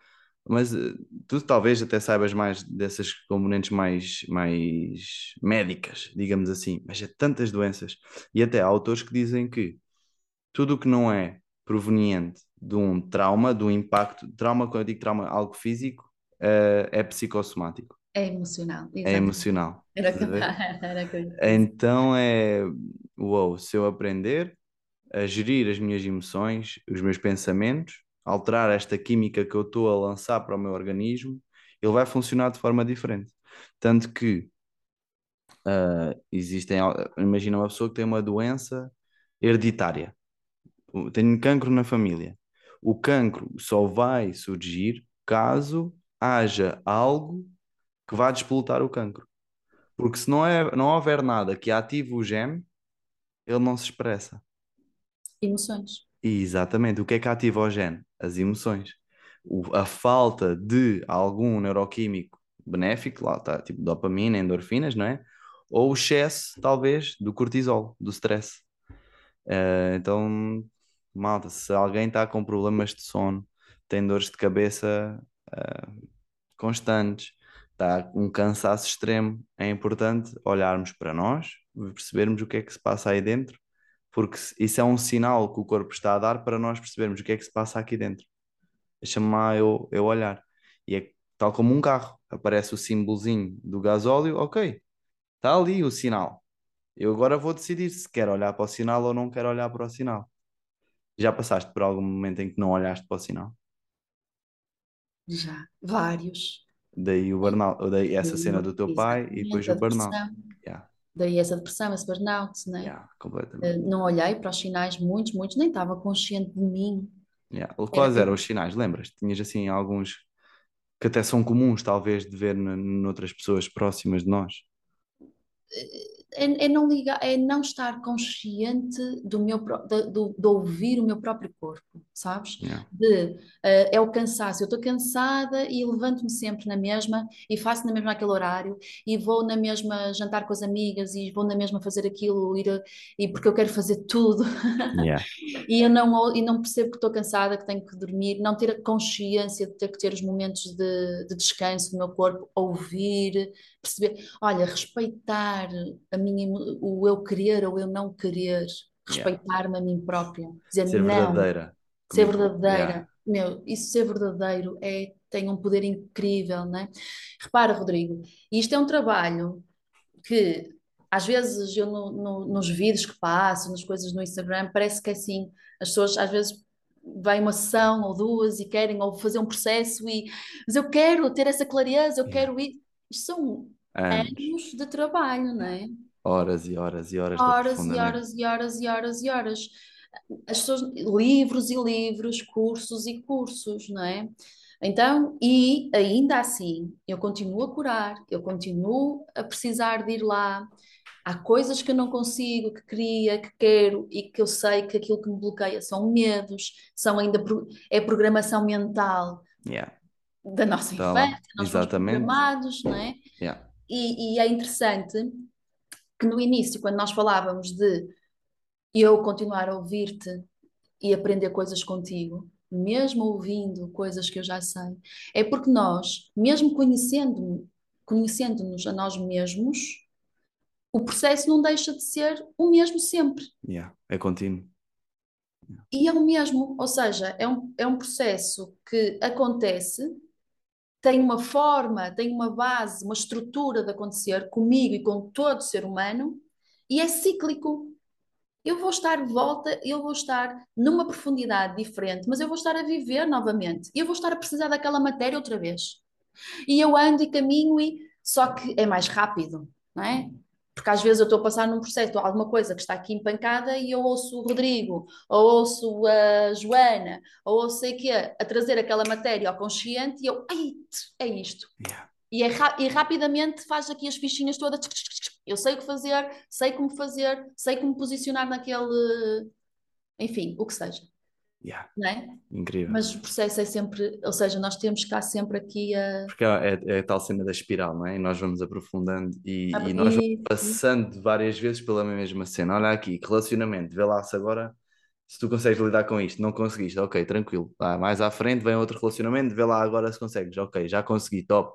mas eh, tu talvez até saibas mais dessas componentes mais, mais médicas, digamos assim, mas é tantas doenças. E até há autores que dizem que tudo o que não é proveniente de um trauma, de um impacto, trauma, quando eu digo trauma, algo físico, eh, é psicossomático, É emocional. é exatamente. emocional. Era, era. Então é, uou, se eu aprender a gerir as minhas emoções, os meus pensamentos, alterar esta química que eu estou a lançar para o meu organismo, ele vai funcionar de forma diferente. Tanto que ah, existem, imagina uma pessoa que tem uma doença hereditária, tem cancro na família. O cancro só vai surgir caso haja algo que vá despolutar o cancro. Porque se não, é, não houver nada que ative o gene, ele não se expressa. Emoções. Exatamente, o que é que ativa o gene? As emoções. O- a falta de algum neuroquímico benéfico, lá está, tipo dopamina, endorfinas, não é? Ou o excesso, talvez, do cortisol, do stress. Eh, então, malta, se alguém está com problemas de sono, tem dores de cabeça, eh, constantes, está com um cansaço extremo, é importante olharmos para nós, percebermos o que é que se passa aí dentro, porque isso é um sinal que o corpo está a dar para nós percebermos o que é que se passa aqui dentro. Deixa-me lá eu, eu olhar. E é tal como um carro, aparece o símbolozinho do gasóleo, ok, está ali o sinal. Eu agora vou decidir se quero olhar para o sinal ou não quero olhar para o sinal. Já passaste por algum momento em que não olhaste para o sinal? Já. Vários. Daí o burnout, daí essa cena do teu pai e depois o burnout. Yeah, Daí essa depressão, esse burnout, né? yeah, completamente. Eh, Não olhei para os sinais, muitos, muitos, nem estava consciente de mim. Yeah. Quais Era- eram os sinais? Lembras? Tinhas assim alguns que até são comuns, talvez, de ver noutras pessoas próximas de nós. É, é não ligar, é não estar consciente do meu, de, do- de ouvir o meu próprio corpo, sabes? Yeah. De, eh, é o cansaço. Eu estou cansada e levanto-me sempre na mesma e faço na mesma aquele horário e vou na mesma jantar com as amigas e vou na mesma fazer aquilo ir a- e porque eu quero fazer tudo Yeah. e eu não, e não percebo que estou cansada, que tenho que dormir, não ter a consciência de ter que ter os momentos de, de descanso do meu corpo, ouvir, perceber, olha, respeitar a minha, o eu querer ou eu não querer, respeitar-me a mim própria, dizer Ser não, verdadeira. ser verdadeira. Yeah. Meu, isso ser verdadeiro é, tem um poder incrível, né? Repara, Rodrigo, isto é um trabalho que às vezes eu no- no- nos vídeos que passo, nas coisas no Instagram, parece que é assim, as pessoas às vezes vêm uma sessão ou duas e querem ou fazer um processo e mas eu quero ter essa clareza, eu Yeah. quero ir. Isto são Anos, anos de trabalho, não é? horas e horas e horas de Horas e horas e horas e horas e horas. As pessoas, livros e livros, cursos e cursos, não é? Então, e ainda assim, eu continuo a curar, eu continuo a precisar de ir lá. Há coisas que eu não consigo, que queria, que quero e que eu sei que aquilo que me bloqueia são medos, são ainda é programação mental Yeah. Da nossa lá. infância, nós fomos Exatamente. programados, não é? Yeah. E, e é interessante que no início, quando nós falávamos de eu continuar a ouvir-te e aprender coisas contigo, mesmo ouvindo coisas que eu já sei, é porque nós, mesmo conhecendo, conhecendo-nos a nós mesmos, o processo não deixa de ser o mesmo sempre. Yeah. É contínuo. E é o mesmo, ou seja, é um, é um processo que acontece, tem uma forma, tem uma base, uma estrutura de acontecer comigo e com todo ser humano, e é cíclico. Eu vou estar de volta, eu vou estar numa profundidade diferente, mas eu vou estar a viver novamente. E eu vou estar a precisar daquela matéria outra vez. E eu ando e caminho, e só que é mais rápido, não é? Porque às vezes eu estou a passar num processo, alguma coisa que está aqui empancada e eu ouço o Rodrigo, ou ouço a Joana, ou ouço sei quê, a trazer aquela matéria ao consciente e eu, ai, é isto. Yeah. E, é e rapidamente faz aqui as fichinhas todas. Eu sei o que fazer, sei como fazer, sei como posicionar naquele. Enfim, o que seja, Yeah. é? Incrível. Mas o processo é sempre. Ou seja, nós temos que estar sempre aqui a. Porque é, é a tal cena da espiral, não é? E nós vamos aprofundando e, a e nós vamos passando várias vezes pela mesma cena. Olha aqui, relacionamento, vê lá se agora se tu consegues lidar com isto. Não conseguiste, ok, tranquilo. Lá, mais à frente vem outro relacionamento, vê lá agora se consegues. Ok, já consegui, top.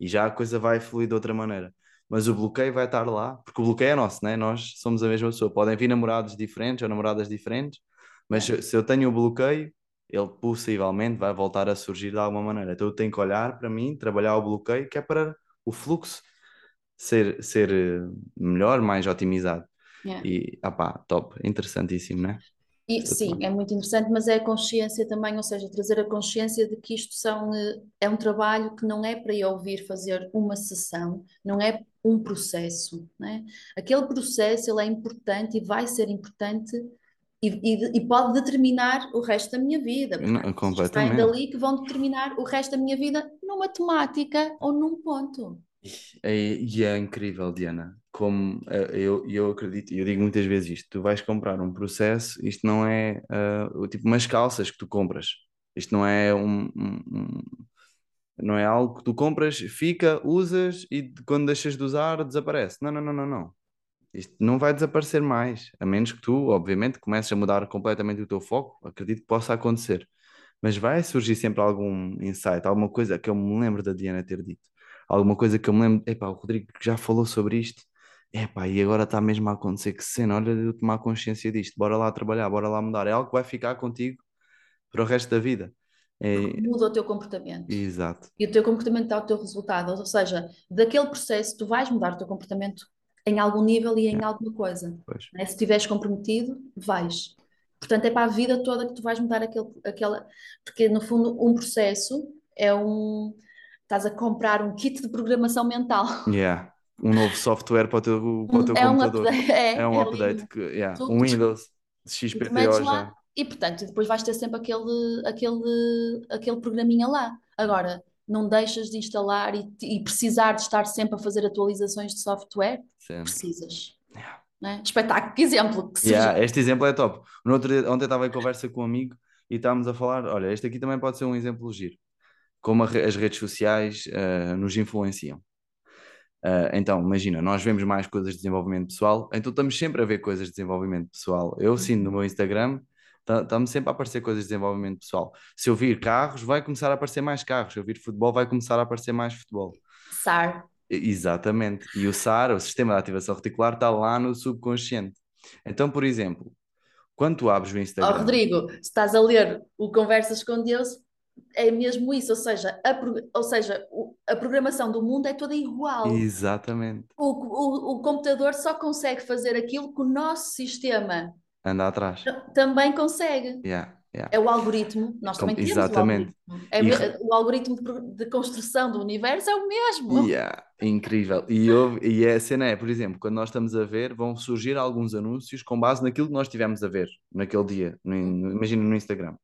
E já a coisa vai fluir de outra maneira. Mas o bloqueio vai estar lá, porque o bloqueio é nosso, né? Nós somos a mesma pessoa. Podem vir namorados diferentes ou namoradas diferentes, mas se se eu tenho o bloqueio, ele possivelmente vai voltar a surgir de alguma maneira. Então eu tenho que olhar para mim, trabalhar o bloqueio, que é para o fluxo ser, ser eh, melhor, mais otimizado. Yeah. E, ah pá, top, interessantíssimo, né? E, sim, é muito interessante, mas é a consciência também, ou seja, trazer a consciência de que isto são, eh, é um trabalho que não é para eu ouvir fazer uma sessão, não é um processo, né? Aquele processo ele é importante e vai ser importante e, e- e pode determinar o resto da minha vida, porque Não, completamente. dali que vão determinar o resto da minha vida numa temática ou num ponto. E é, é incrível, Diana, como uh, eu, eu acredito, e eu digo muitas vezes isto, tu vais comprar um processo, isto não é uh, tipo umas calças que tu compras, isto não é um, um, um, não é algo que tu compras, fica, usas e quando deixas de usar desaparece. Não, não, não, não, não. Isto não vai desaparecer mais, a menos que tu, obviamente, comeces a mudar completamente o teu foco, acredito que possa acontecer. Mas vai surgir sempre algum insight, alguma coisa que eu me lembro da Diana ter dito alguma coisa que eu me lembro, epá, o Rodrigo já falou sobre isto, epá, e agora está mesmo a acontecer, que cena, olha de eu tomar consciência disto, bora lá trabalhar, bora lá mudar, é algo que vai ficar contigo para o resto da vida. É... Muda o teu comportamento. Exato. E o teu comportamento dá o teu resultado, ou seja, daquele processo tu vais mudar o teu comportamento em algum nível e em é. alguma coisa. Né? Se estiveres comprometido, vais. Portanto, é para a vida toda que tu vais mudar aquele, aquela. Porque, no fundo, um processo é um, estás a comprar um kit de programação mental. Yeah. Um novo software para o teu, para o teu é computador. Um update, é, é um é update, que, yeah. tu, um Windows, XPTO já. E portanto, depois vais ter sempre aquele, aquele, aquele programinha lá. Agora, não deixas de instalar e, e precisar de estar sempre a fazer atualizações de software? Sempre. Precisas. Yeah. É? Espetáculo, que exemplo. Que yeah, este exemplo é top. No outro dia, ontem estava em conversa com um amigo e estávamos a falar: olha, este aqui também pode ser um exemplo giro como as redes sociais uh, nos influenciam. Uh, então, imagina, nós vemos mais coisas de desenvolvimento pessoal, então estamos sempre a ver coisas de desenvolvimento pessoal. Eu, sim, no meu Instagram, estamos sempre a aparecer coisas de desenvolvimento pessoal. Se eu vir carros, vai começar a aparecer mais carros. Se eu vir futebol, vai começar a aparecer mais futebol. SAR. Exatamente. E o SAR, o Sistema de Ativação Reticular, está lá no subconsciente. Então, por exemplo, quando tu abres o Instagram... Oh, Rodrigo, se estás a ler o Conversas com Deus, é mesmo isso, ou seja, a, ou seja, a programação do mundo é toda igual. Exatamente. O, o, o computador só consegue fazer aquilo que o nosso sistema anda atrás. Também consegue. Yeah, yeah. É o algoritmo, nós também temos Exatamente. o algoritmo. É. O algoritmo de construção do universo é o mesmo. Yeah, incrível. E, eu, e a cena é, por exemplo, quando nós estamos a ver, vão surgir alguns anúncios com base naquilo que nós estivemos a ver naquele dia, no, imagina no Instagram.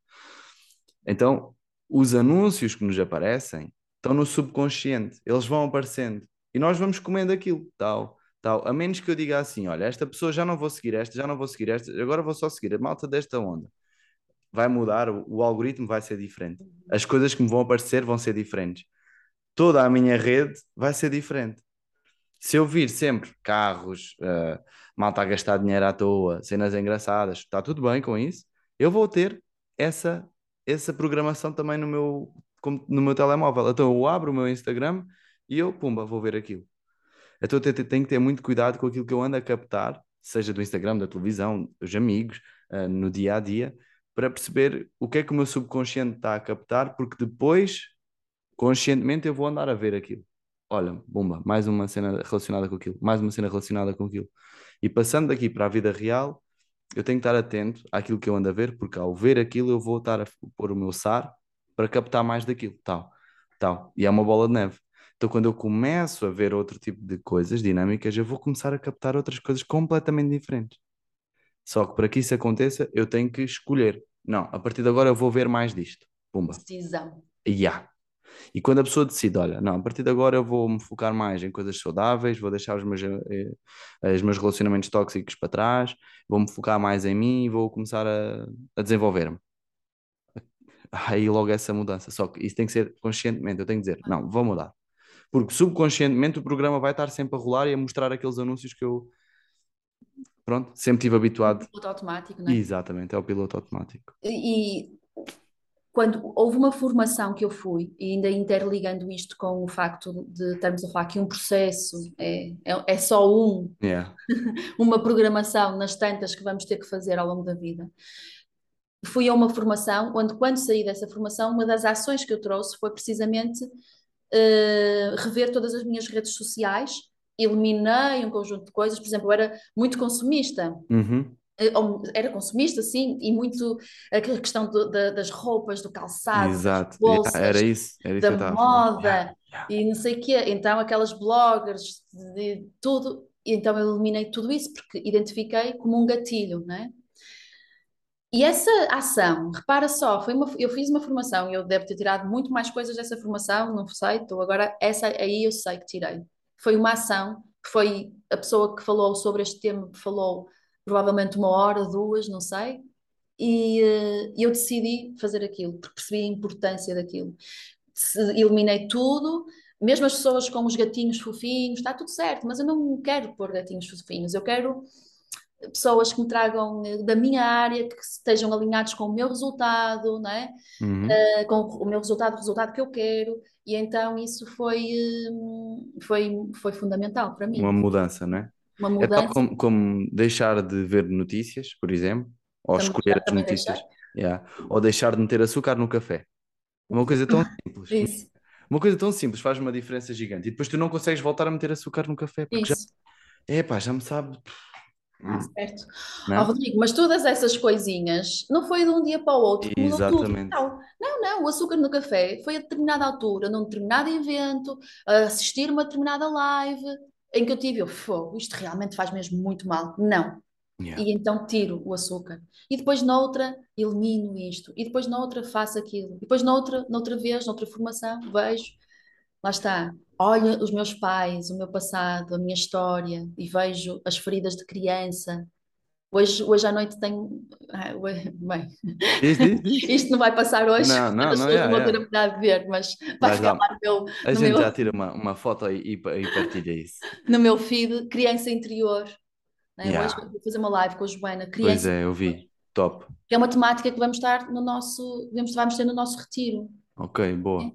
Então, os anúncios que nos aparecem estão no subconsciente, eles vão aparecendo e nós vamos comendo aquilo, tal, tal. A menos que eu diga assim: olha, esta pessoa já não vou seguir esta, já não vou seguir esta, agora vou só seguir a malta desta onda. Vai mudar, o, o algoritmo vai ser diferente, as coisas que me vão aparecer vão ser diferentes, toda a minha rede vai ser diferente. Se eu vir sempre carros, uh, malta a gastar dinheiro à toa, cenas engraçadas, está tudo bem com isso, eu vou ter essa essa programação também no meu, no meu telemóvel. Então eu abro o meu Instagram e eu, pumba, vou ver aquilo. Então eu tenho que ter muito cuidado com aquilo que eu ando a captar, seja do Instagram, da televisão, dos amigos, uh, no dia a dia, para perceber o que é que o meu subconsciente está a captar, porque depois, conscientemente, eu vou andar a ver aquilo. Olha, bomba, mais uma cena relacionada com aquilo, mais uma cena relacionada com aquilo. E passando daqui para a vida real, eu tenho que estar atento àquilo que eu ando a ver, porque ao ver aquilo eu vou estar a pôr o meu SAR para captar mais daquilo, tal, tal. E é uma bola de neve. Então, quando eu começo a ver outro tipo de coisas dinâmicas, eu vou começar a captar outras coisas completamente diferentes. Só que para que isso aconteça, eu tenho que escolher. Não, a partir de agora eu vou ver mais disto. Pumba. Decisão. Yeah. E quando a pessoa decide, olha, não, a partir de agora eu vou me focar mais em coisas saudáveis, vou deixar os meus, eh, os meus relacionamentos tóxicos para trás, vou me focar mais em mim e vou começar a, a desenvolver-me. Aí logo essa mudança. Só que isso tem que ser conscientemente, eu tenho que dizer, não, vou mudar. Porque subconscientemente o programa vai estar sempre a rolar e a mostrar aqueles anúncios que eu, pronto, sempre tive habituado. O piloto automático, não é? Exatamente, é o piloto automático. E quando houve uma formação que eu fui, e ainda interligando isto com o facto de estarmos a falar que um processo é, é, é só um, yeah. uma programação nas tantas que vamos ter que fazer ao longo da vida. Fui a uma formação onde, quando saí dessa formação, uma das ações que eu trouxe foi precisamente uh, rever todas as minhas redes sociais, eliminei um conjunto de coisas, por exemplo, eu era muito consumista. Uhum eh, era consumista, sim, e muito a questão do, da, das roupas, do calçado, Exato. bolsas, era isso, era isso da moda yeah, yeah. e não sei o quê. Então, aquelas bloggers, de tudo, então eu eliminei tudo isso porque identifiquei como um gatilho, não é? E essa ação, repara só, foi uma, eu fiz uma formação, eu devo ter tirado muito mais coisas dessa formação, não sei, estou agora, essa aí eu sei que tirei. Foi uma ação, foi a pessoa que falou sobre este tema, falou provavelmente uma hora, duas, não sei, e uh, eu decidi fazer aquilo, porque percebi a importância daquilo. Eliminei tudo, mesmo as pessoas com os gatinhos fofinhos, está tudo certo, mas eu não quero pôr gatinhos fofinhos, eu quero pessoas que me tragam eh, da minha área, que estejam alinhados com o meu resultado, né? Uhum. Uh, com o meu resultado, o resultado que eu quero, e então isso foi, uh, foi, foi fundamental para mim. Uma mudança, não é? Uma É mudança. tal como, como deixar de ver notícias, por exemplo, ou Também, escolher as notícias, deixar. yeah, ou deixar de meter açúcar no café. Uma coisa tão simples. Isso, Uma coisa tão simples faz uma diferença gigante. E depois tu não consegues voltar a meter açúcar no café, porque já, isso, é pá, já me sabe, certo. não Ó, é? Rodrigo, mas todas essas coisinhas não foi de um dia para o outro mudou tudo. Exatamente. Não, não, não. O açúcar no café foi a determinada altura, num determinado evento, assistir uma determinada live, em que eu tive, eu, fogo, isto realmente faz mesmo muito mal. Não. Yeah. E então tiro o açúcar. E depois noutra elimino isto. E depois noutra faço aquilo. E depois noutra, noutra vez, noutra formação, vejo. Lá está. Olho os meus pais, o meu passado, a minha história e vejo as feridas de criança. Hoje, hoje à noite tenho. Ah, Bem, isto não vai passar hoje, Não, não, as não, pessoas não yeah, vão ter a oportunidade de ver, mas vai ficar lá. no meu, A no gente meu, já tira uma, uma foto e, e, partilha isso. no meu feed, criança interior. né? Hoje Yeah. vou fazer uma live com a Joana, Pois criança é, eu vi. Top. que é uma temática que vamos estar no nosso, vamos, vamos ter no nosso retiro. Ok, boa.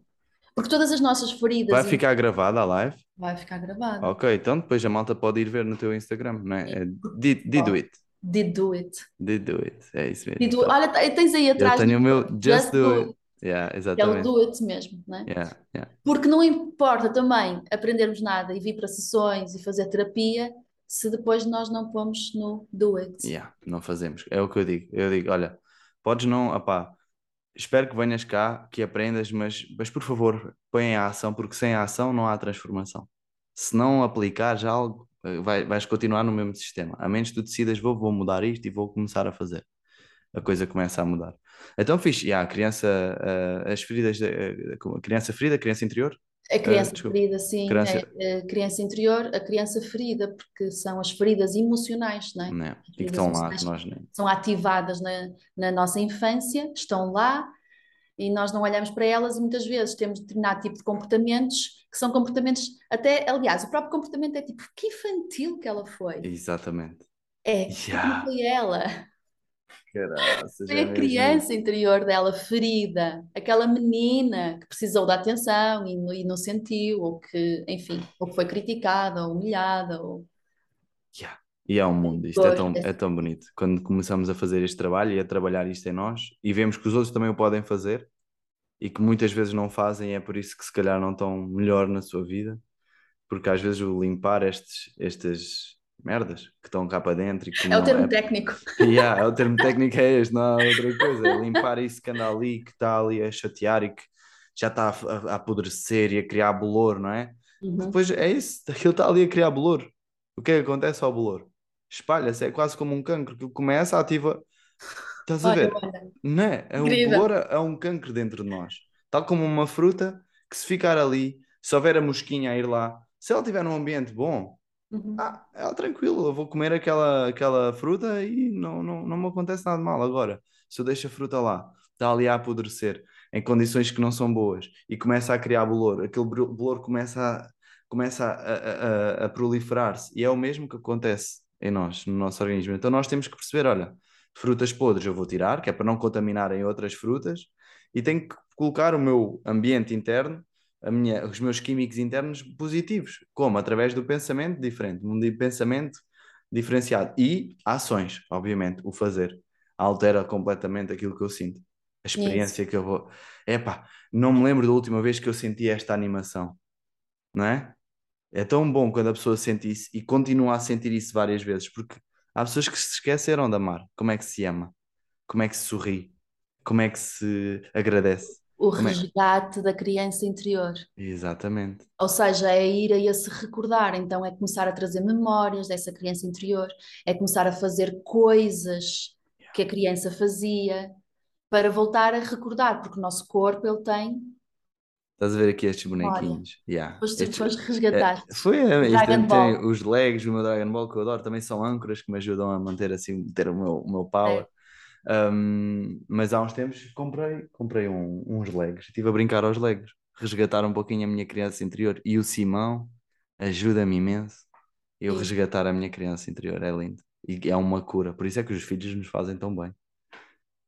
Porque todas as nossas feridas Vai e- ficar gravada a live? vai ficar gravado. Ok, então depois a malta pode ir ver no teu Instagram, não é? É did, did do it. Did do it. Did do it. É isso mesmo. Did do. Top. Olha, tens aí Eu atrás tenho o meu Just do Do it. It, Yeah, que é o exatamente. do it mesmo, né? Yeah, yeah. Porque não importa também aprendermos nada e vir para sessões e fazer terapia se depois nós não pomos no do it. Yeah, não fazemos. É o que eu digo. Eu digo, olha, podes não, opá, espero que venhas cá, que aprendas, mas, mas por favor, põe a ação, porque sem a ação não há transformação. Se não aplicares algo, eh, vai, vais continuar no mesmo sistema. A menos que tu decidas, vou, vou mudar isto e vou começar a fazer. A coisa começa a mudar. Então, fixe, yeah, a criança, eh, as feridas, da- eh, a criança ferida, criança interior, A criança desculpa. ferida, sim, Criança- é a criança interior, a criança ferida, porque são as feridas emocionais, não é? né? As E que feridas estão lá, nós nem. são ativadas na, na nossa infância, estão lá e nós não olhamos para elas e muitas vezes temos determinado tipo de comportamentos que são comportamentos, até, aliás, o próprio comportamento é tipo, que infantil que ela foi. Exatamente. É, não Yeah. foi ela, Caraças, foi é a criança interior dela ferida, aquela menina que precisou de atenção e, não- e não sentiu, ou que, enfim, ou que foi criticada, ou humilhada, ou... Yeah. E é um mundo, isto é tão, é tão bonito. Quando começamos a fazer este trabalho e a trabalhar isto em nós e vemos que os outros também o podem fazer e que muitas vezes não fazem, e é por isso que se calhar não estão melhor na sua vida, porque às vezes o limpar estes, estas merdas que estão cá para dentro e que É o termo é, técnico. Yeah, é o termo técnico é este, não há outra coisa. É limpar isso que anda ali, que está ali a chatear e que já está a, a- apodrecer e a criar bolor, não é? Uhum. Depois é isso, aquilo está ali a criar bolor. O que é que acontece ao bolor? Espalha-se, é quase como um cancro, que começa, ativa. Estás a ver? olha, Não é? É um bolor, é um cancro dentro de nós. Tal como uma fruta que se ficar ali, se houver a mosquinha a ir lá, se ela estiver num ambiente bom, uhum. ah, ela tranquilo, eu vou comer aquela, aquela fruta e não, não, não me acontece nada mal. Agora, se eu deixo a fruta lá, está ali a apodrecer, em condições que não são boas, e começa a criar bolor, aquele bolor começa a, começa a, a, a- proliferar-se, e é o mesmo que acontece em nós, no nosso organismo. Então nós temos que perceber, olha, frutas podres eu vou tirar, que é para não contaminarem outras frutas, e tenho que colocar o meu ambiente interno minha, os meus químicos internos positivos. Como? Através do pensamento diferente, um de pensamento diferenciado. E ações, obviamente, o fazer. Altera completamente aquilo que eu sinto. A experiência que eu vou. Epá, não me lembro da última vez que eu senti esta animação. Não é? É tão bom quando a pessoa sente isso e continua a sentir isso várias vezes, porque há pessoas que se esqueceram de amar. Como é que se ama? Como é que se sorri? Como é que se agradece? O é? resgate da criança interior. Exatamente. Ou seja, é ir a esse recordar, então é começar a trazer memórias dessa criança interior, é começar a fazer coisas que a criança fazia, para voltar a recordar, porque o nosso corpo ele tem. Estás a ver aqui estes bonequinhos? Yeah. Foste, Estes- foste é, resgatar. foi, é, tem os Legos, o meu Dragon Ball que eu adoro, também são âncoras que me ajudam a manter assim, ter o meu, o meu power. Um, mas há uns tempos comprei, comprei um- uns Legos, estive a brincar aos Legos, resgatar um pouquinho a minha criança interior. E o Simão ajuda-me imenso. Eu Sim. resgatar a minha criança interior, é lindo. E é uma cura, por isso é que os filhos nos fazem tão bem.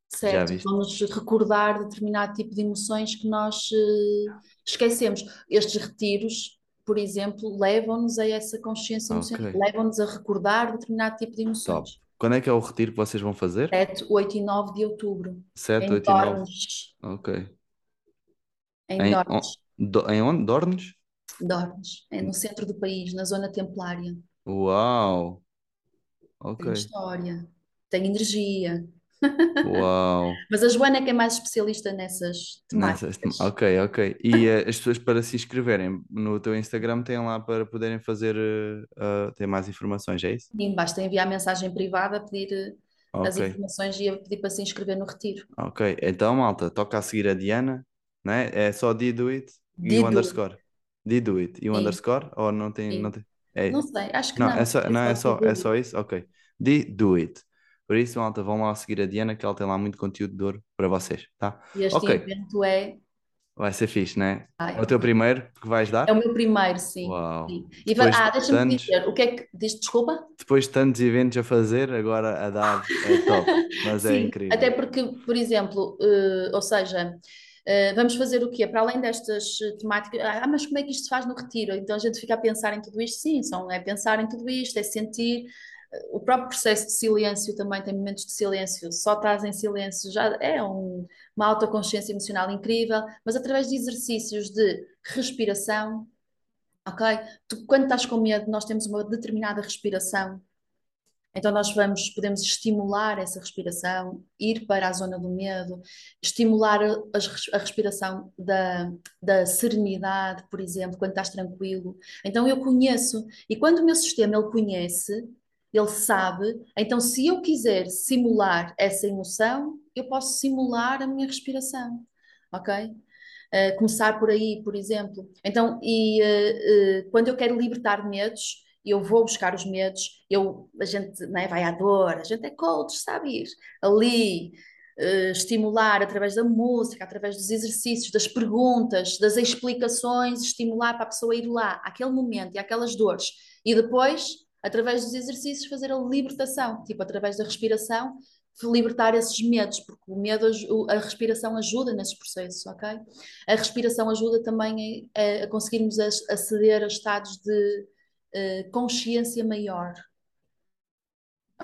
Certo, vamos recordar determinado tipo de emoções que nós eh, esquecemos. Estes retiros, por exemplo, levam-nos a essa consciência emocional, Ok. levam-nos a recordar determinado tipo de Top. Quando é que é o retiro que vocês vão fazer? 7, 8 e 9 de outubro, 7, em 8 e 9. Dornes. Ok. Em Em, Dornes. on- em onde? Dornes? Dornes, é no centro do país, na zona templária. Uau! Tem Ok. história, tem energia. Uau! Mas a Joana é que é mais especialista nessas Nessas- temáticas. Ok, ok. E eh, as pessoas para se inscreverem no teu Instagram têm lá para poderem fazer, ah, ter mais informações, é isso? Sim, basta enviar mensagem privada a pedir eh, as informações e pedir para se inscrever no retiro. ok. Então, malta, toca a seguir a Diana, né? É só Did It e o do it. underscore. Did It e o Sim. underscore? Ou não tem, Sim. não tem? É, Não sei, acho que não, não. é só, não, é só, tudo. é só isso? Ok. Do It. Por isso, malta, vão lá seguir a Diana que ela tem lá muito conteúdo de ouro para vocês, tá? E este Ok. evento é, Vai ser fixe, né? ai, É o teu primeiro que vais dar? é o meu primeiro, sim. Uau. sim. E vai- ah, de deixa-me tantos- dizer, o que é que diz, desculpa? depois de tantos eventos a fazer, agora a dar é top, mas é Sim, incrível. até porque, por exemplo, eh, ou seja, eh, vamos fazer o quê? Para além destas eh, temáticas, ah, mas como é que isto se faz no retiro? Então a gente fica a pensar em tudo isto, sim, são, é pensar em tudo isto, é sentir. O próprio processo de silêncio também tem momentos de silêncio, só estás em silêncio já é um- uma autoconsciência emocional incrível, mas através de exercícios de respiração, ok? Tu, quando estás com medo, nós temos uma determinada respiração então nós vamos, podemos estimular essa respiração, ir para a zona do medo, estimular a, a respiração da, da serenidade, por exemplo, quando estás tranquilo. Então eu conheço, e quando o meu sistema ele conhece, ele sabe, então se eu quiser simular essa emoção, eu posso simular a minha respiração, ok? Uh, começar por aí, por exemplo. Então, e uh, uh, quando eu quero libertar medos, eu vou buscar os medos, eu, a gente né, vai à dor, a gente é coach, sabe ir ali, estimular através da música, através dos exercícios, das perguntas, das explicações, estimular para a pessoa ir lá, àquele momento e aquelas dores, e depois, através dos exercícios, fazer a libertação, tipo através da respiração, libertar esses medos, porque o medo, a respiração ajuda nesses processos, ok? A respiração ajuda também a, a conseguirmos aceder a estados de uh, consciência maior,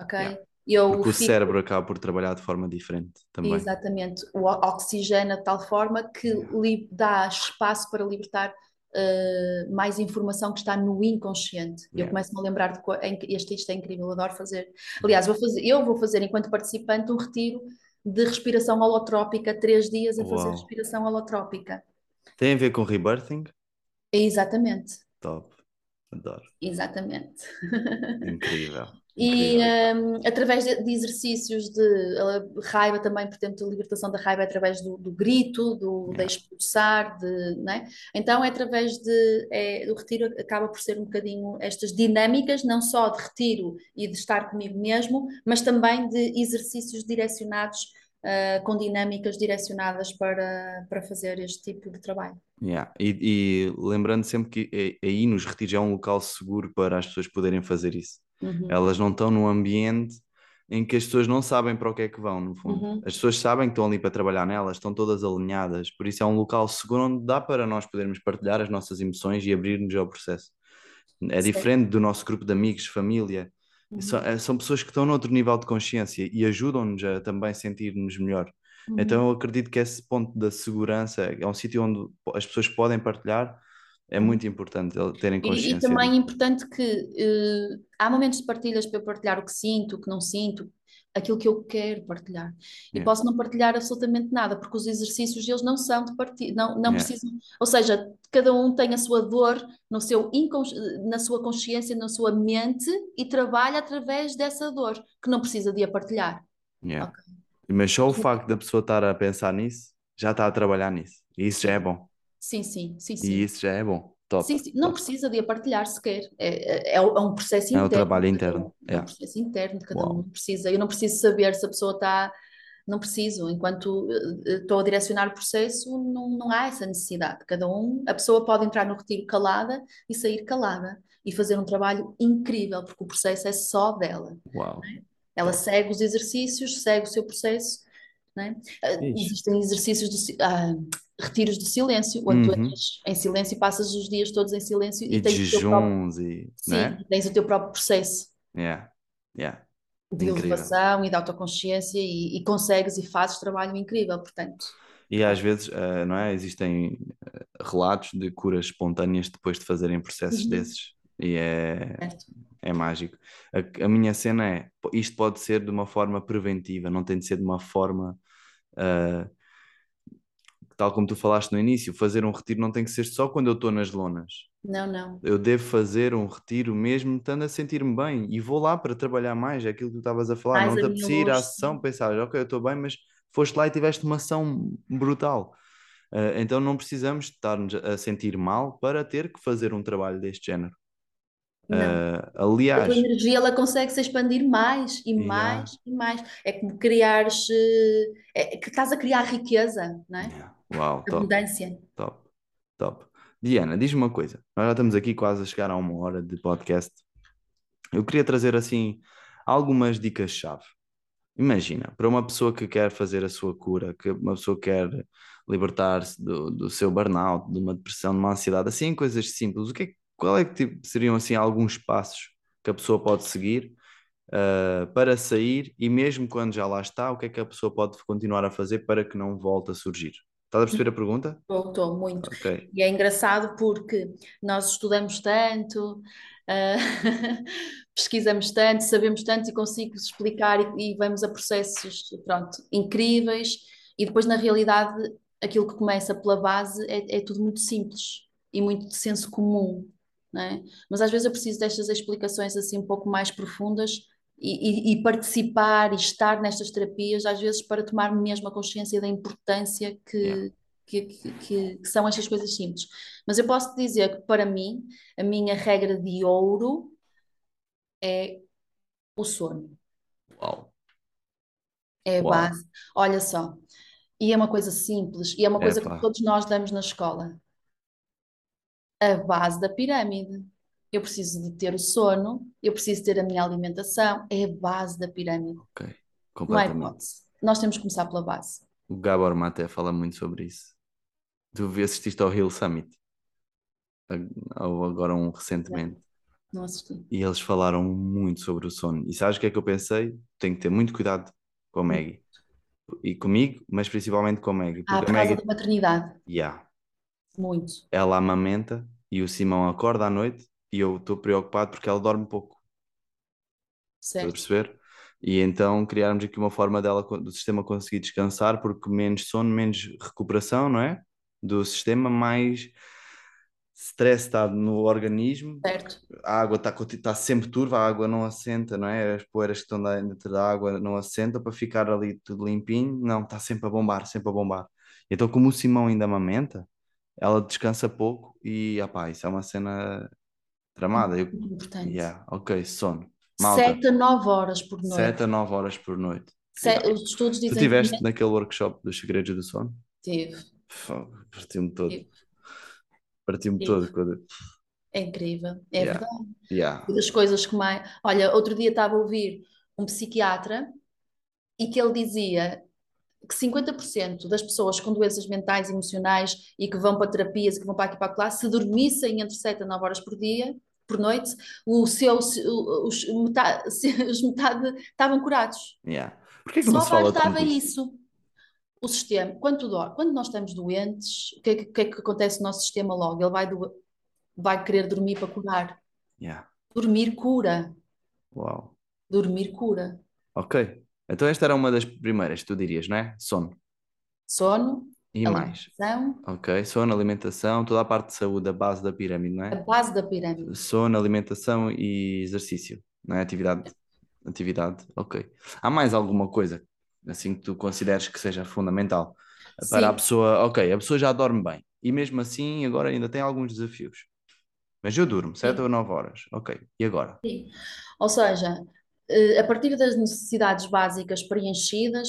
ok? Yeah. Eu Porque o fico- cérebro acaba por trabalhar de forma diferente também. Exatamente, o o- oxigena de tal forma que li- dá espaço para libertar uh, mais informação que está no inconsciente. Eu Yeah. começo-me a lembrar de é este isto é incrível, eu adoro fazer. Aliás, vou fazer, eu vou fazer enquanto participante um retiro de respiração holotrópica, três dias a fazer Uau. respiração holotrópica. Tem a ver com rebirthing? Exatamente, Top. Adoro. exatamente. Incrível. E hum, através de, de exercícios de raiva também, portanto, a libertação da raiva é através do, do grito, do, Yeah. de expulsar, de, né? Então é através de, é, o retiro acaba por ser um bocadinho estas dinâmicas, não só de retiro e de estar comigo mesmo, mas também de exercícios direcionados, uh, com dinâmicas direcionadas para, para fazer este tipo de trabalho. Yeah. E, e lembrando sempre que é- aí nos retiros é um local seguro para as pessoas poderem fazer isso. Uhum. Elas não estão num ambiente em que as pessoas não sabem para o que é que vão, no fundo. Uhum. As pessoas sabem que estão ali para trabalhar nelas, estão todas alinhadas, por isso é um local seguro onde dá para nós podermos partilhar as nossas emoções e abrir-nos ao processo. É diferente do nosso grupo de amigos, família. Uhum. São, é- são pessoas que estão noutro nível de consciência e ajudam-nos a também sentir-nos melhor. Uhum. Então eu acredito que esse ponto da segurança é um sítio onde as pessoas podem partilhar, é muito importante terem E, e consciência também é importante que eh, há momentos de partilhas para eu partilhar o que sinto, o que não sinto, aquilo que eu quero partilhar. E Yeah. posso não partilhar absolutamente nada, porque os exercícios eles não são de partilha, não, não Yeah. precisam, ou seja, cada um tem a sua dor no seu na sua consciência, na sua mente e trabalha através dessa dor, que não precisa de a partilhar. Yeah. Ok. Mas só o facto da pessoa estar a pensar nisso, já está a trabalhar nisso. E isso já é bom. Sim, sim, sim, E sim. isso já é bom. Top. Sim, sim. Não top. precisa de a partilhar sequer. É, é, é um processo É o interno trabalho de cada interno. um. É um processo interno de cada um. Uau. Não precisa. Eu não preciso saber se a pessoa está. Não preciso. Enquanto eh, eh, estou a direcionar o processo, não, não há essa necessidade. Cada um, a pessoa pode entrar no retiro calada e sair calada e fazer um trabalho incrível, porque o processo é só dela. Uau. Ela segue os exercícios, segue o seu processo, né? Existem exercícios de si- ah, retiros de silêncio, onde tu Uhum. entras em silêncio e passas os dias todos em silêncio E e tens o teu próprio, jejuns e. sim, é? e tens o teu próprio processo Yeah. Yeah. de Incrível. elevação e de autoconsciência e, e consegues e fazes trabalho incrível, portanto, E às vezes, eh, não é? Existem eh, relatos de curas espontâneas depois de fazerem processos Uhum. desses. E é, certo? é mágico. A, a minha cena é, isto pode ser de uma forma preventiva, não tem de ser de uma forma, ah, tal como tu falaste no início, fazer um retiro não tem que ser só quando eu estou nas lonas. Não, não, Eu devo fazer um retiro mesmo estando a sentir-me bem e vou lá para trabalhar mais, é aquilo que tu estavas a falar. mais Não te apetecia ir à sessão, pensar, ok, eu estou bem, mas foste lá e tiveste uma ação brutal. Ah, então não precisamos estar-nos a sentir mal para ter que fazer um trabalho deste género. Não. Ah, A tua aliás, energia ela consegue se expandir mais e yeah, mais e mais. É como criares, eh, é que estás a criar riqueza, não é? yeah. Uau, top, Abundância. top, top. Diana, diz-me uma coisa. Nós já estamos aqui quase a chegar a uma hora de podcast. Eu queria trazer assim algumas dicas-chave. Imagina, para uma pessoa que quer fazer a sua cura, que uma pessoa quer libertar-se do, do seu burnout, de uma depressão, de uma ansiedade, assim, coisas simples. O que é, que- qual é que tipo, seriam assim alguns passos que a pessoa pode seguir ah, para sair e mesmo quando já lá está, o que é que a pessoa pode continuar a fazer para que não volte a surgir? Estás a perceber a pergunta? Voltou muito. Ok. E é engraçado porque nós estudamos tanto, ah, pesquisamos tanto, sabemos tanto e consigo explicar e, e vamos a processos, pronto, incríveis e depois na realidade aquilo que começa pela base é, é tudo muito simples e muito de senso comum, é? Mas às vezes eu preciso destas explicações assim um pouco mais profundas e, e- e participar e estar nestas terapias às vezes para tomar mesmo a consciência da importância que Yeah. que, que- que- que são estas coisas simples. Mas eu posso dizer que, para mim, a minha regra de ouro é o sono. Uau. É a Uau. base. Olha só, e é uma coisa simples, e é uma coisa que todos nós damos na escola. A base da pirâmide. Eu preciso de ter o sono, eu preciso ter a minha alimentação, é a base da pirâmide. Ok. Não Completamente. hipótese. Nós temos que começar pela base. O Gabor Maté fala muito sobre isso. Tu assististe ao Hill Summit, ou agora um recentemente, Não assisti. e eles falaram muito sobre o sono. E sabes o que é que eu pensei? Tenho que ter muito cuidado com a Maggie. E comigo, mas principalmente com a Maggie. Ah, por a causa Maggie, da maternidade. yeah, Muito. ela amamenta e o Simão acorda à noite e eu estou preocupado porque ela dorme pouco. Estás a Certo. perceber? E então criarmos aqui uma forma dela, do sistema conseguir descansar, porque menos sono, menos recuperação, não é? Do sistema, mais stress está no organismo, Certo. a água está tá sempre turva, a água não assenta, não é? As poeiras que estão dentro da água não assentam para ficar ali tudo limpinho, não, está sempre a bombar, sempre a bombar. Então, como o Simão ainda amamenta, ela descansa pouco e, opá, isso é uma cena tramada. Eu, importante. yeah, ok, sono. Malta, 7 a 9 horas por noite. 7 a 9 horas por noite. Se-. Os estudos Tu dizem estiveste que naquele workshop dos segredos do sono? Tive, Partiu-me todo. Partiu-me todo. Quando... É incrível, é Yeah. verdade. Yeah. Das coisas que mais. Olha, outro dia estava a ouvir um psiquiatra e que ele dizia que 50% das pessoas com doenças mentais e emocionais e que vão para terapias e que vão para aqui e para lá, se dormissem entre 7 a 9 horas por dia, por noite, o seu, os, metade, os metade estavam curados. Yeah. Porquê que não Só se fala bastava isso. O sistema, quando, quando nós estamos doentes, o que, é que- que é que acontece no nosso sistema logo? Ele vai, do- vai querer dormir para curar. Yeah. Dormir cura. Uau. Dormir cura. Ok. Então esta era uma das primeiras, tu dirias, não é? Sono. Sono, E mais? Ok. Sono, alimentação, toda a parte de saúde, a base da pirâmide, não a é? base da pirâmide. Sono, alimentação e exercício, não é? Atividade. Atividade. Ok. Há mais alguma coisa assim que tu consideres que seja fundamental. Sim. Para a pessoa, ok, a pessoa já dorme bem, e mesmo assim agora ainda tem alguns desafios. Mas eu durmo 7 ou 9 horas, ok, e agora? Sim. Ou seja, a partir das necessidades básicas preenchidas,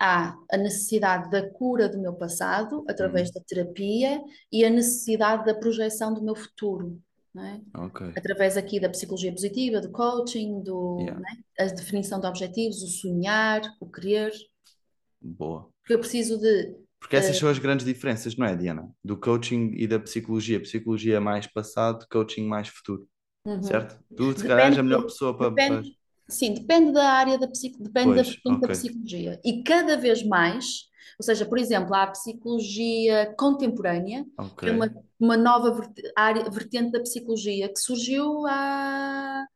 há a necessidade da cura do meu passado através Uhum. da terapia e a necessidade da projeção do meu futuro, é? Ok, Através aqui da psicologia positiva, do coaching, do, yeah, é? A definição de objetivos, o sonhar, o querer, boa. porque eu preciso de Porque essas são as grandes diferenças, não é, Diana? Do coaching e da psicologia. Psicologia mais passado, coaching mais futuro, Uhum. certo? Tu, se calhar, és a melhor pessoa para. para... depende, sim, depende da área da psico, depende da Pois, da ok, psicologia. E cada vez mais, ou seja, por exemplo, há a psicologia contemporânea, que é uma, uma nova área, vertente da psicologia que surgiu há,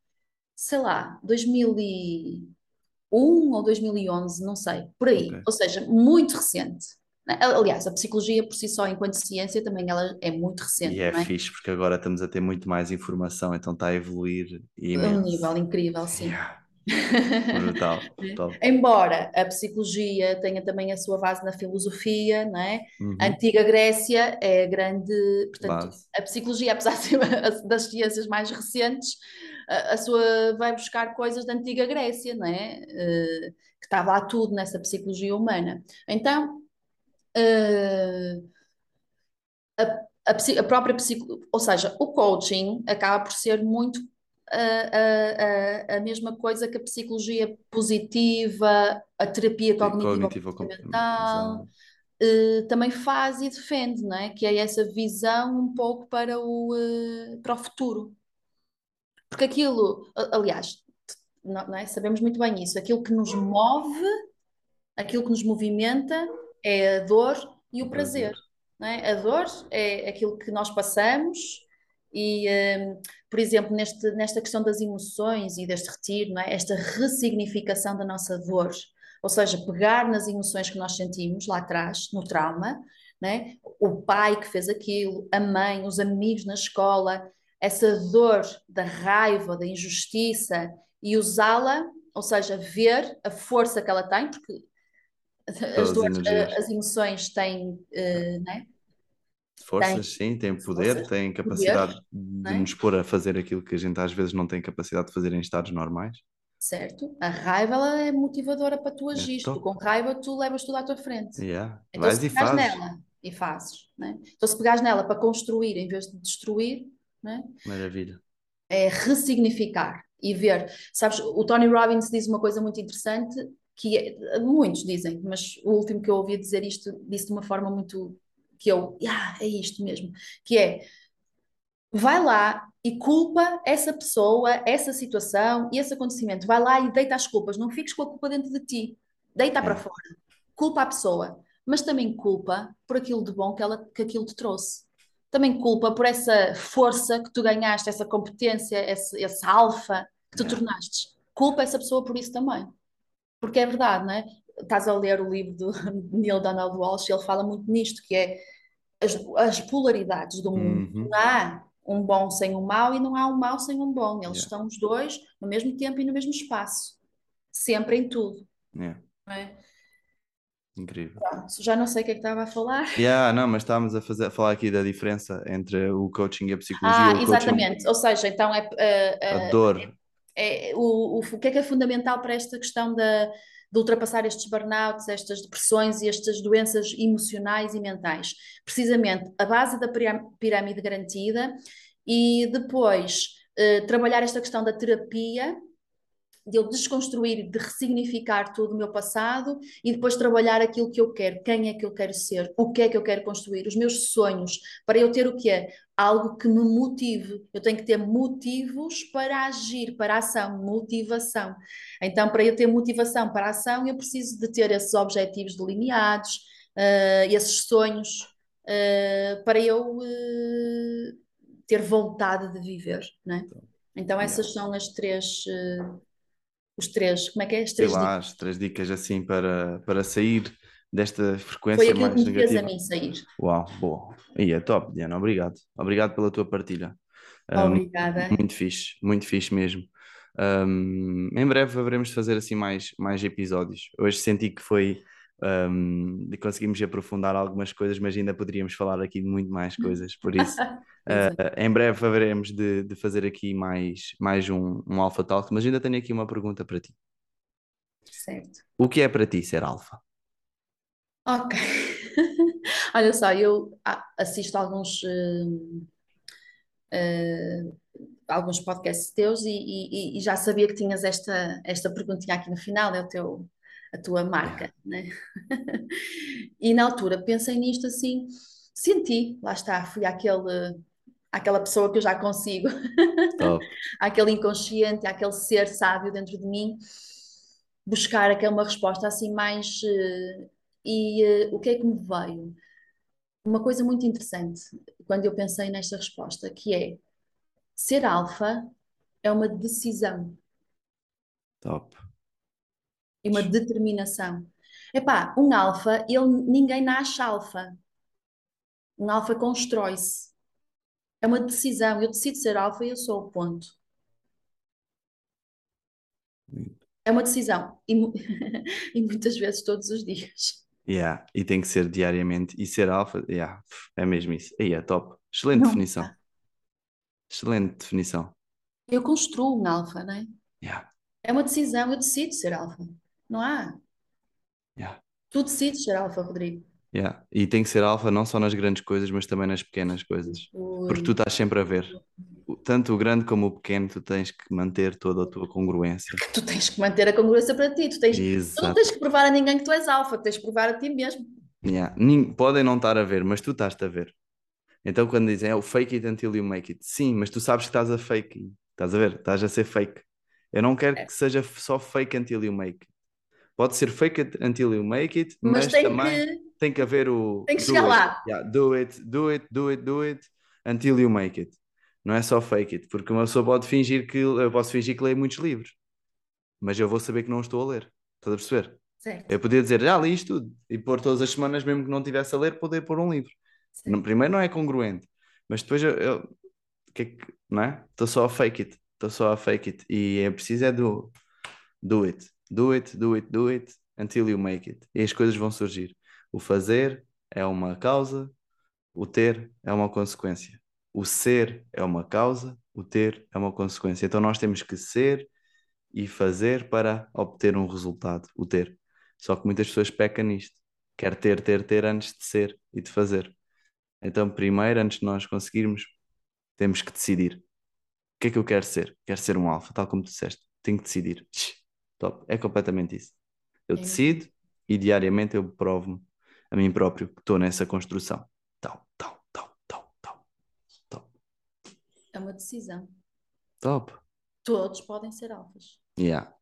sei lá, 2001 ou 2011, não sei, por aí. ok. Ou seja, muito recente. Aliás, a psicologia por si só, enquanto ciência, também ela é muito E recente, é não é? fixe porque agora estamos a ter muito mais informação, então está a evoluir É um nível incrível, sim. Yeah, brutal, brutal. Embora a psicologia tenha também a sua base na filosofia, não é? A Uhum, antiga Grécia é a grande, portanto, base. a psicologia, apesar de ser a- das ciências mais recentes, a, a sua vai buscar coisas da antiga Grécia, não é? Eh, que estava lá tudo nessa psicologia humana. Então, eh, a, psi- a própria psico, ou seja, o coaching acaba por ser muito a, a, a, a mesma coisa que a psicologia positiva, a terapia Sim, cognitiva Cognitivo, com- comportamental, exato. eh, também faz e defende, não é? Que é essa visão um pouco para o, eh, para o futuro. Porque aquilo, a- aliás, não, não é? Sabemos muito bem isso, aquilo que nos move, aquilo que nos movimenta é a dor e o O prazer é? A dor é aquilo que nós passamos e, hum, por exemplo, neste, nesta questão das emoções e deste retiro, é? Esta ressignificação da nossa dor, ou seja, pegar nas emoções que nós sentimos lá atrás, no trauma, é? O pai que fez aquilo, a mãe, os amigos na escola, essa dor da raiva, da injustiça e usá-la, ou seja, ver a força que ela tem, porque as Todas as dores, energias. as emoções têm, eh, não é? Forças, sim, tem poder, forças, tem poder, capacidade não de é? nos pôr a fazer aquilo que a gente às vezes não tem capacidade de fazer em estados normais. Certo? A raiva ela é motivadora para tu É agir. Tu com raiva tu levas tudo à tua frente. Yeah. Então Vais se e pegares fazes. nela e fazes, né? Então se pegares nela para construir em vez de destruir, né? Maravilha. É ressignificar e ver. Sabes, o Tony Robbins diz uma coisa muito interessante que é- muitos dizem, mas o último que eu ouvi dizer isto disse de uma forma muito que eu, ah, é isto mesmo, que é vai lá e culpa essa pessoa, essa situação e esse acontecimento. Vai lá e deita as culpas. Não fiques com a culpa dentro de ti. Deita para É. fora. Culpa a pessoa, mas também culpa por aquilo de bom que, ela, que aquilo te trouxe. Também culpa por essa força que tu ganhaste, essa competência, esse, esse alfa que tu Yeah. tornaste. Culpa essa pessoa por isso também. Porque é verdade, não é? Estás a ler o livro do Neil Donald Walsh e ele fala muito nisto, que é as, as polaridades do mundo. Uhum. Não há um bom sem um mau e não há um mau sem um bom. Eles Yeah. estão os dois no mesmo tempo e no mesmo espaço. Sempre em tudo. Yeah. é? Incrível. Pronto, já não sei o que é que estava a falar. Yeah, não, mas estávamos a, fazer, a falar aqui da diferença entre o coaching e a psicologia. Ah, o coaching, exatamente. Ou seja, então é, é, a é, dor. É- o, o, o que é que é fundamental para esta questão da, de ultrapassar estes burnouts, estas depressões e estas doenças emocionais e mentais? Precisamente a base da pirâmide garantida e depois eh, trabalhar esta questão da terapia, de eu desconstruir, de ressignificar todo o meu passado e depois trabalhar aquilo que eu quero, quem é que eu quero ser, o que é que eu quero construir, os meus sonhos, para eu ter o que é? Algo que me motive. Eu tenho que ter motivos para agir, para a ação, motivação. Então, para eu ter motivação para a ação, eu preciso de ter esses objetivos delineados, eh, esses sonhos, eh, para eu eh, ter vontade de viver, não é? Então, essas são as três, eh, os três, como é que é? As Sei três lá, dicas. as três dicas assim para, para sair desta Foi frequência que mais me fez a negativa. mim sair. Uau, boa. E é top, Diana, obrigado. Obrigado pela tua partilha. Um, Obrigada. muito fixe, muito fixe mesmo. Um, em breve haveremos de fazer assim mais, mais episódios. Hoje senti que foi um, conseguimos aprofundar algumas coisas, mas ainda poderíamos falar aqui de muito mais coisas, por isso uh, em breve haveremos de, de, fazer aqui mais, mais um, um Alpha Talk, mas ainda tenho aqui uma pergunta para ti. Certo. O que é para ti ser alfa? Ok. Olha só, eu assisto alguns, uh, uh, alguns podcasts teus e, e, e, já sabia que tinhas esta, esta perguntinha aqui no final, é o teu, a tua marca, né? e na altura pensei nisto assim, senti, lá está, fui aquele, aquela pessoa que eu já consigo, aquele inconsciente, aquele ser sábio dentro de mim, buscar aquela uma resposta assim mais. Uh, e uh, o que é que me veio? Uma coisa muito interessante quando eu pensei nesta resposta, que é ser alfa é uma decisão. Top e uma determinação. Epá, um alfa, ele, ninguém nasce alfa. Um alfa constrói-se. É uma decisão. Eu decido ser alfa e eu sou o ponto. É uma decisão. E, e muitas vezes todos os dias. Yeah. E tem que ser diariamente. E ser alfa, yeah. é mesmo isso. Aí é top. Excelente não. definição. Excelente definição. Eu construo um alfa, não é? Yeah. É uma decisão, eu decido ser alfa. Não há. Yeah. Tu decides ser alfa, Rodrigo. Yeah. E tem que ser alfa não só nas grandes coisas, mas também nas pequenas coisas. Ui. Porque tu estás sempre a ver. Tanto o grande como o pequeno, tu tens que manter toda a tua congruência. Tu tens que manter a congruência para ti. Tu, tens, tu não tens que provar a ninguém que tu és alfa, tens que provar a ti mesmo. Yeah. Podem não estar a ver, mas tu estás-te a ver. Então quando dizem é o fake it until you make it, sim, mas tu sabes que estás a fake, estás a ver? Estás a ser fake. Eu não quero é. que seja só fake until you make it. Pode ser fake it until you make it, mas, mas tem também que... tem que haver o. Tem que chegar it. lá. Yeah, do it, do it, do it, do it until you make it. Não é só fake it, porque uma pessoa pode fingir que. Eu posso fingir que leio muitos livros, mas eu vou saber que não estou a ler. Estás a perceber? Certo. Eu podia dizer já li isto tudo e pôr todas as semanas, mesmo que não tivesse a ler, poder pôr um livro. Certo. Primeiro não é congruente, mas depois eu. eu que é que, não é? Estou só a fake it, estou só a fake it e é preciso é do, do it Do it, do it, do it until you make it. E as coisas vão surgir. O fazer é uma causa, o ter é uma consequência. O ser é uma causa, o ter é uma consequência. Então nós temos que ser e fazer para obter um resultado, o ter. Só que muitas pessoas pecam nisto. Quer ter, ter, ter antes de ser e de fazer. Então, primeiro, antes de nós conseguirmos, temos que decidir. O que é que eu quero ser? Quero ser um alfa, tal como tu disseste. Tenho que decidir. Top. É completamente isso. Eu é. decido e diariamente eu provo-me a mim próprio que estou nessa construção. Tal, tal, tal, tal, tal. Top. É uma decisão. Top. Todos podem ser alfas. Yeah.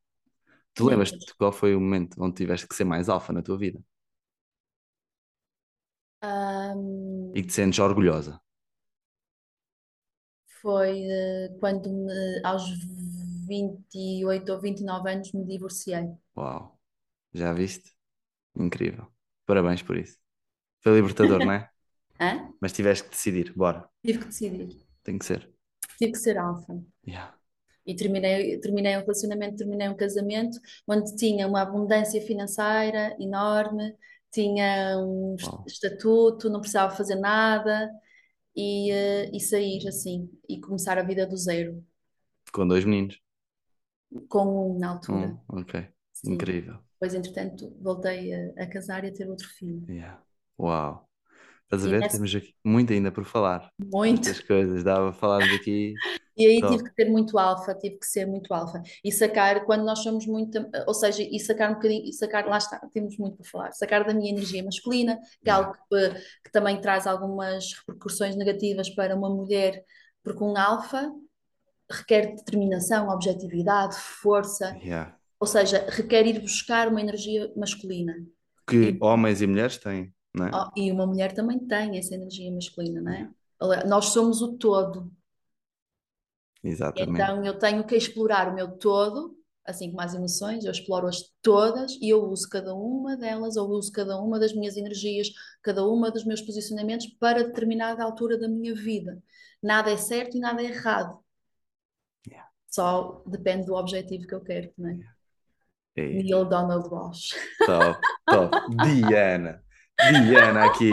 Tu lembras-te de qual foi o momento onde tiveste que ser mais alfa na tua vida? Um... E que te sentes orgulhosa? Foi uh, quando me, aos 28 ou 29 anos me divorciei. Uau, já viste? Incrível. Parabéns por isso. Foi libertador, não é? Hã? Mas tiveste que decidir, bora. Tive que decidir. Tem que ser. Tive que ser alfa. Yeah. E terminei, terminei um relacionamento, terminei um casamento onde tinha uma abundância financeira enorme, tinha um estatuto, não precisava fazer nada e, uh, e sair assim e começar a vida do zero. Com dois meninos com um na altura. Hum, ok, Sim. incrível. Depois, entretanto, voltei a, a, casar e a ter outro filho. Yeah. Uau! Estás a ver? Nessa... Temos aqui muito ainda por falar. Muito. Muitas coisas, dava para falar daqui. E aí tive que ter muito alfa, tive que ser muito alfa. E sacar, quando nós somos muito, ou seja, e sacar um bocadinho, e sacar, lá está, temos muito para falar, sacar da minha energia masculina, que é algo que, que também traz algumas repercussões negativas para uma mulher, porque um alfa requer determinação, objetividade, força. Yeah. Ou seja, requer ir buscar uma energia masculina. Que e, homens e mulheres têm, não é? Oh, e uma mulher também tem essa energia masculina, não é? Nós somos o todo. Exatamente. Então eu tenho que explorar o meu todo, assim como as emoções, eu exploro-as todas e eu uso cada uma delas, ou uso cada uma das minhas energias, cada uma dos meus posicionamentos para determinada altura da minha vida. Nada é certo e nada é errado Só depende do objetivo que eu quero, não é? Ei, Neil Donald Walsh. top, top. Diana. Diana aqui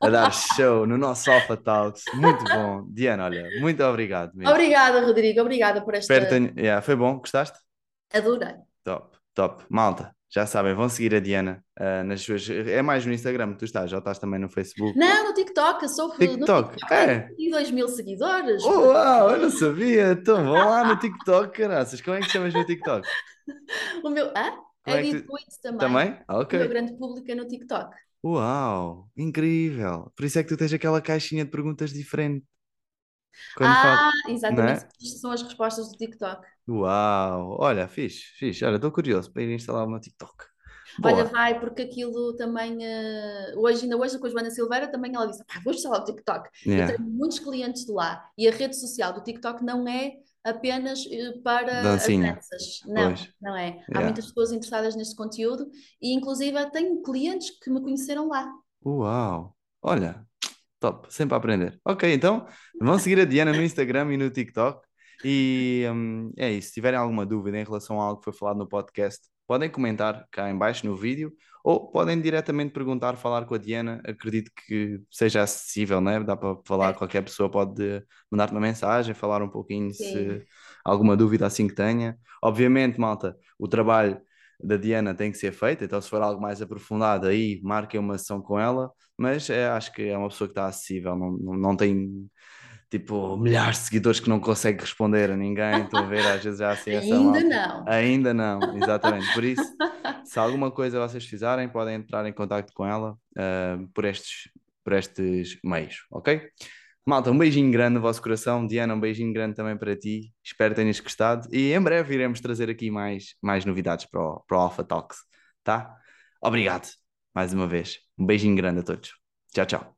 a dar show no nosso Alpha Talks. Muito bom. Diana, olha, muito obrigado mesmo. Obrigada, Rodrigo. Obrigada por esta. Tenha- yeah, foi bom? Gostaste? Adorei. Top, top. Malta, já sabem, vão seguir a Diana ah, nas suas. É mais no Instagram, tu estás, já estás também no Facebook. Não, no TikTok, eu sou TikTok, no é. E 2 mil seguidores. Oh, uau, eu não sabia. Então vão lá no TikTok, caraças. Como é que chamas no TikTok? O meu. Hã? Como é que de tu- também. Também? Ah, O meu Ok. grande público é no TikTok. Uau, incrível. Por isso é que tu tens aquela caixinha de perguntas diferente. Quando ah, falo- exatamente. é? Estas são as respostas do TikTok. Uau, olha, fixe, fixe. Olha, estou curioso para ir instalar o meu TikTok. Olha, Boa. vai, porque aquilo também. eh, hoje, ainda hoje, com a Joana Silveira, também ela disse: "Pá, vou instalar o TikTok. Eu Yeah. tenho muitos clientes de lá. E a rede social do TikTok não é apenas eh, para Dancinha. as danças. Não, Pois. não é. Há Yeah. muitas pessoas interessadas neste conteúdo e, inclusive, tenho clientes que me conheceram lá. Uau, olha, top, sempre a aprender. Ok, então vão seguir a Diana no Instagram e no TikTok. E hum, é isso. Se tiverem alguma dúvida em relação a algo que foi falado no podcast, podem comentar cá em baixo no vídeo ou podem diretamente perguntar, falar com a Diana. Acredito que seja acessível, né? Dá para falar, É. qualquer pessoa pode mandar-te uma mensagem, falar um pouquinho Sim. se alguma dúvida assim que tenha. Obviamente, malta, o trabalho da Diana tem que ser feito, então se for algo mais aprofundado aí, marquem uma sessão com ela, mas é, acho que é uma pessoa que está acessível, não, não, não tem tipo milhares de seguidores que não consegue responder a ninguém, estão a ver, às vezes já assim essa Ainda malta. não. Ainda não, exatamente. Por isso, se alguma coisa vocês fizerem, podem entrar em contato com ela ah, por, estes, por estes meios, ok? Malta, um beijinho grande no vosso coração. Diana, um beijinho grande também para ti. Espero que tenhas gostado. E em breve iremos trazer aqui mais, mais novidades para o, para o Alpha Talks, tá? Obrigado mais uma vez. Um beijinho grande a todos. Tchau, tchau.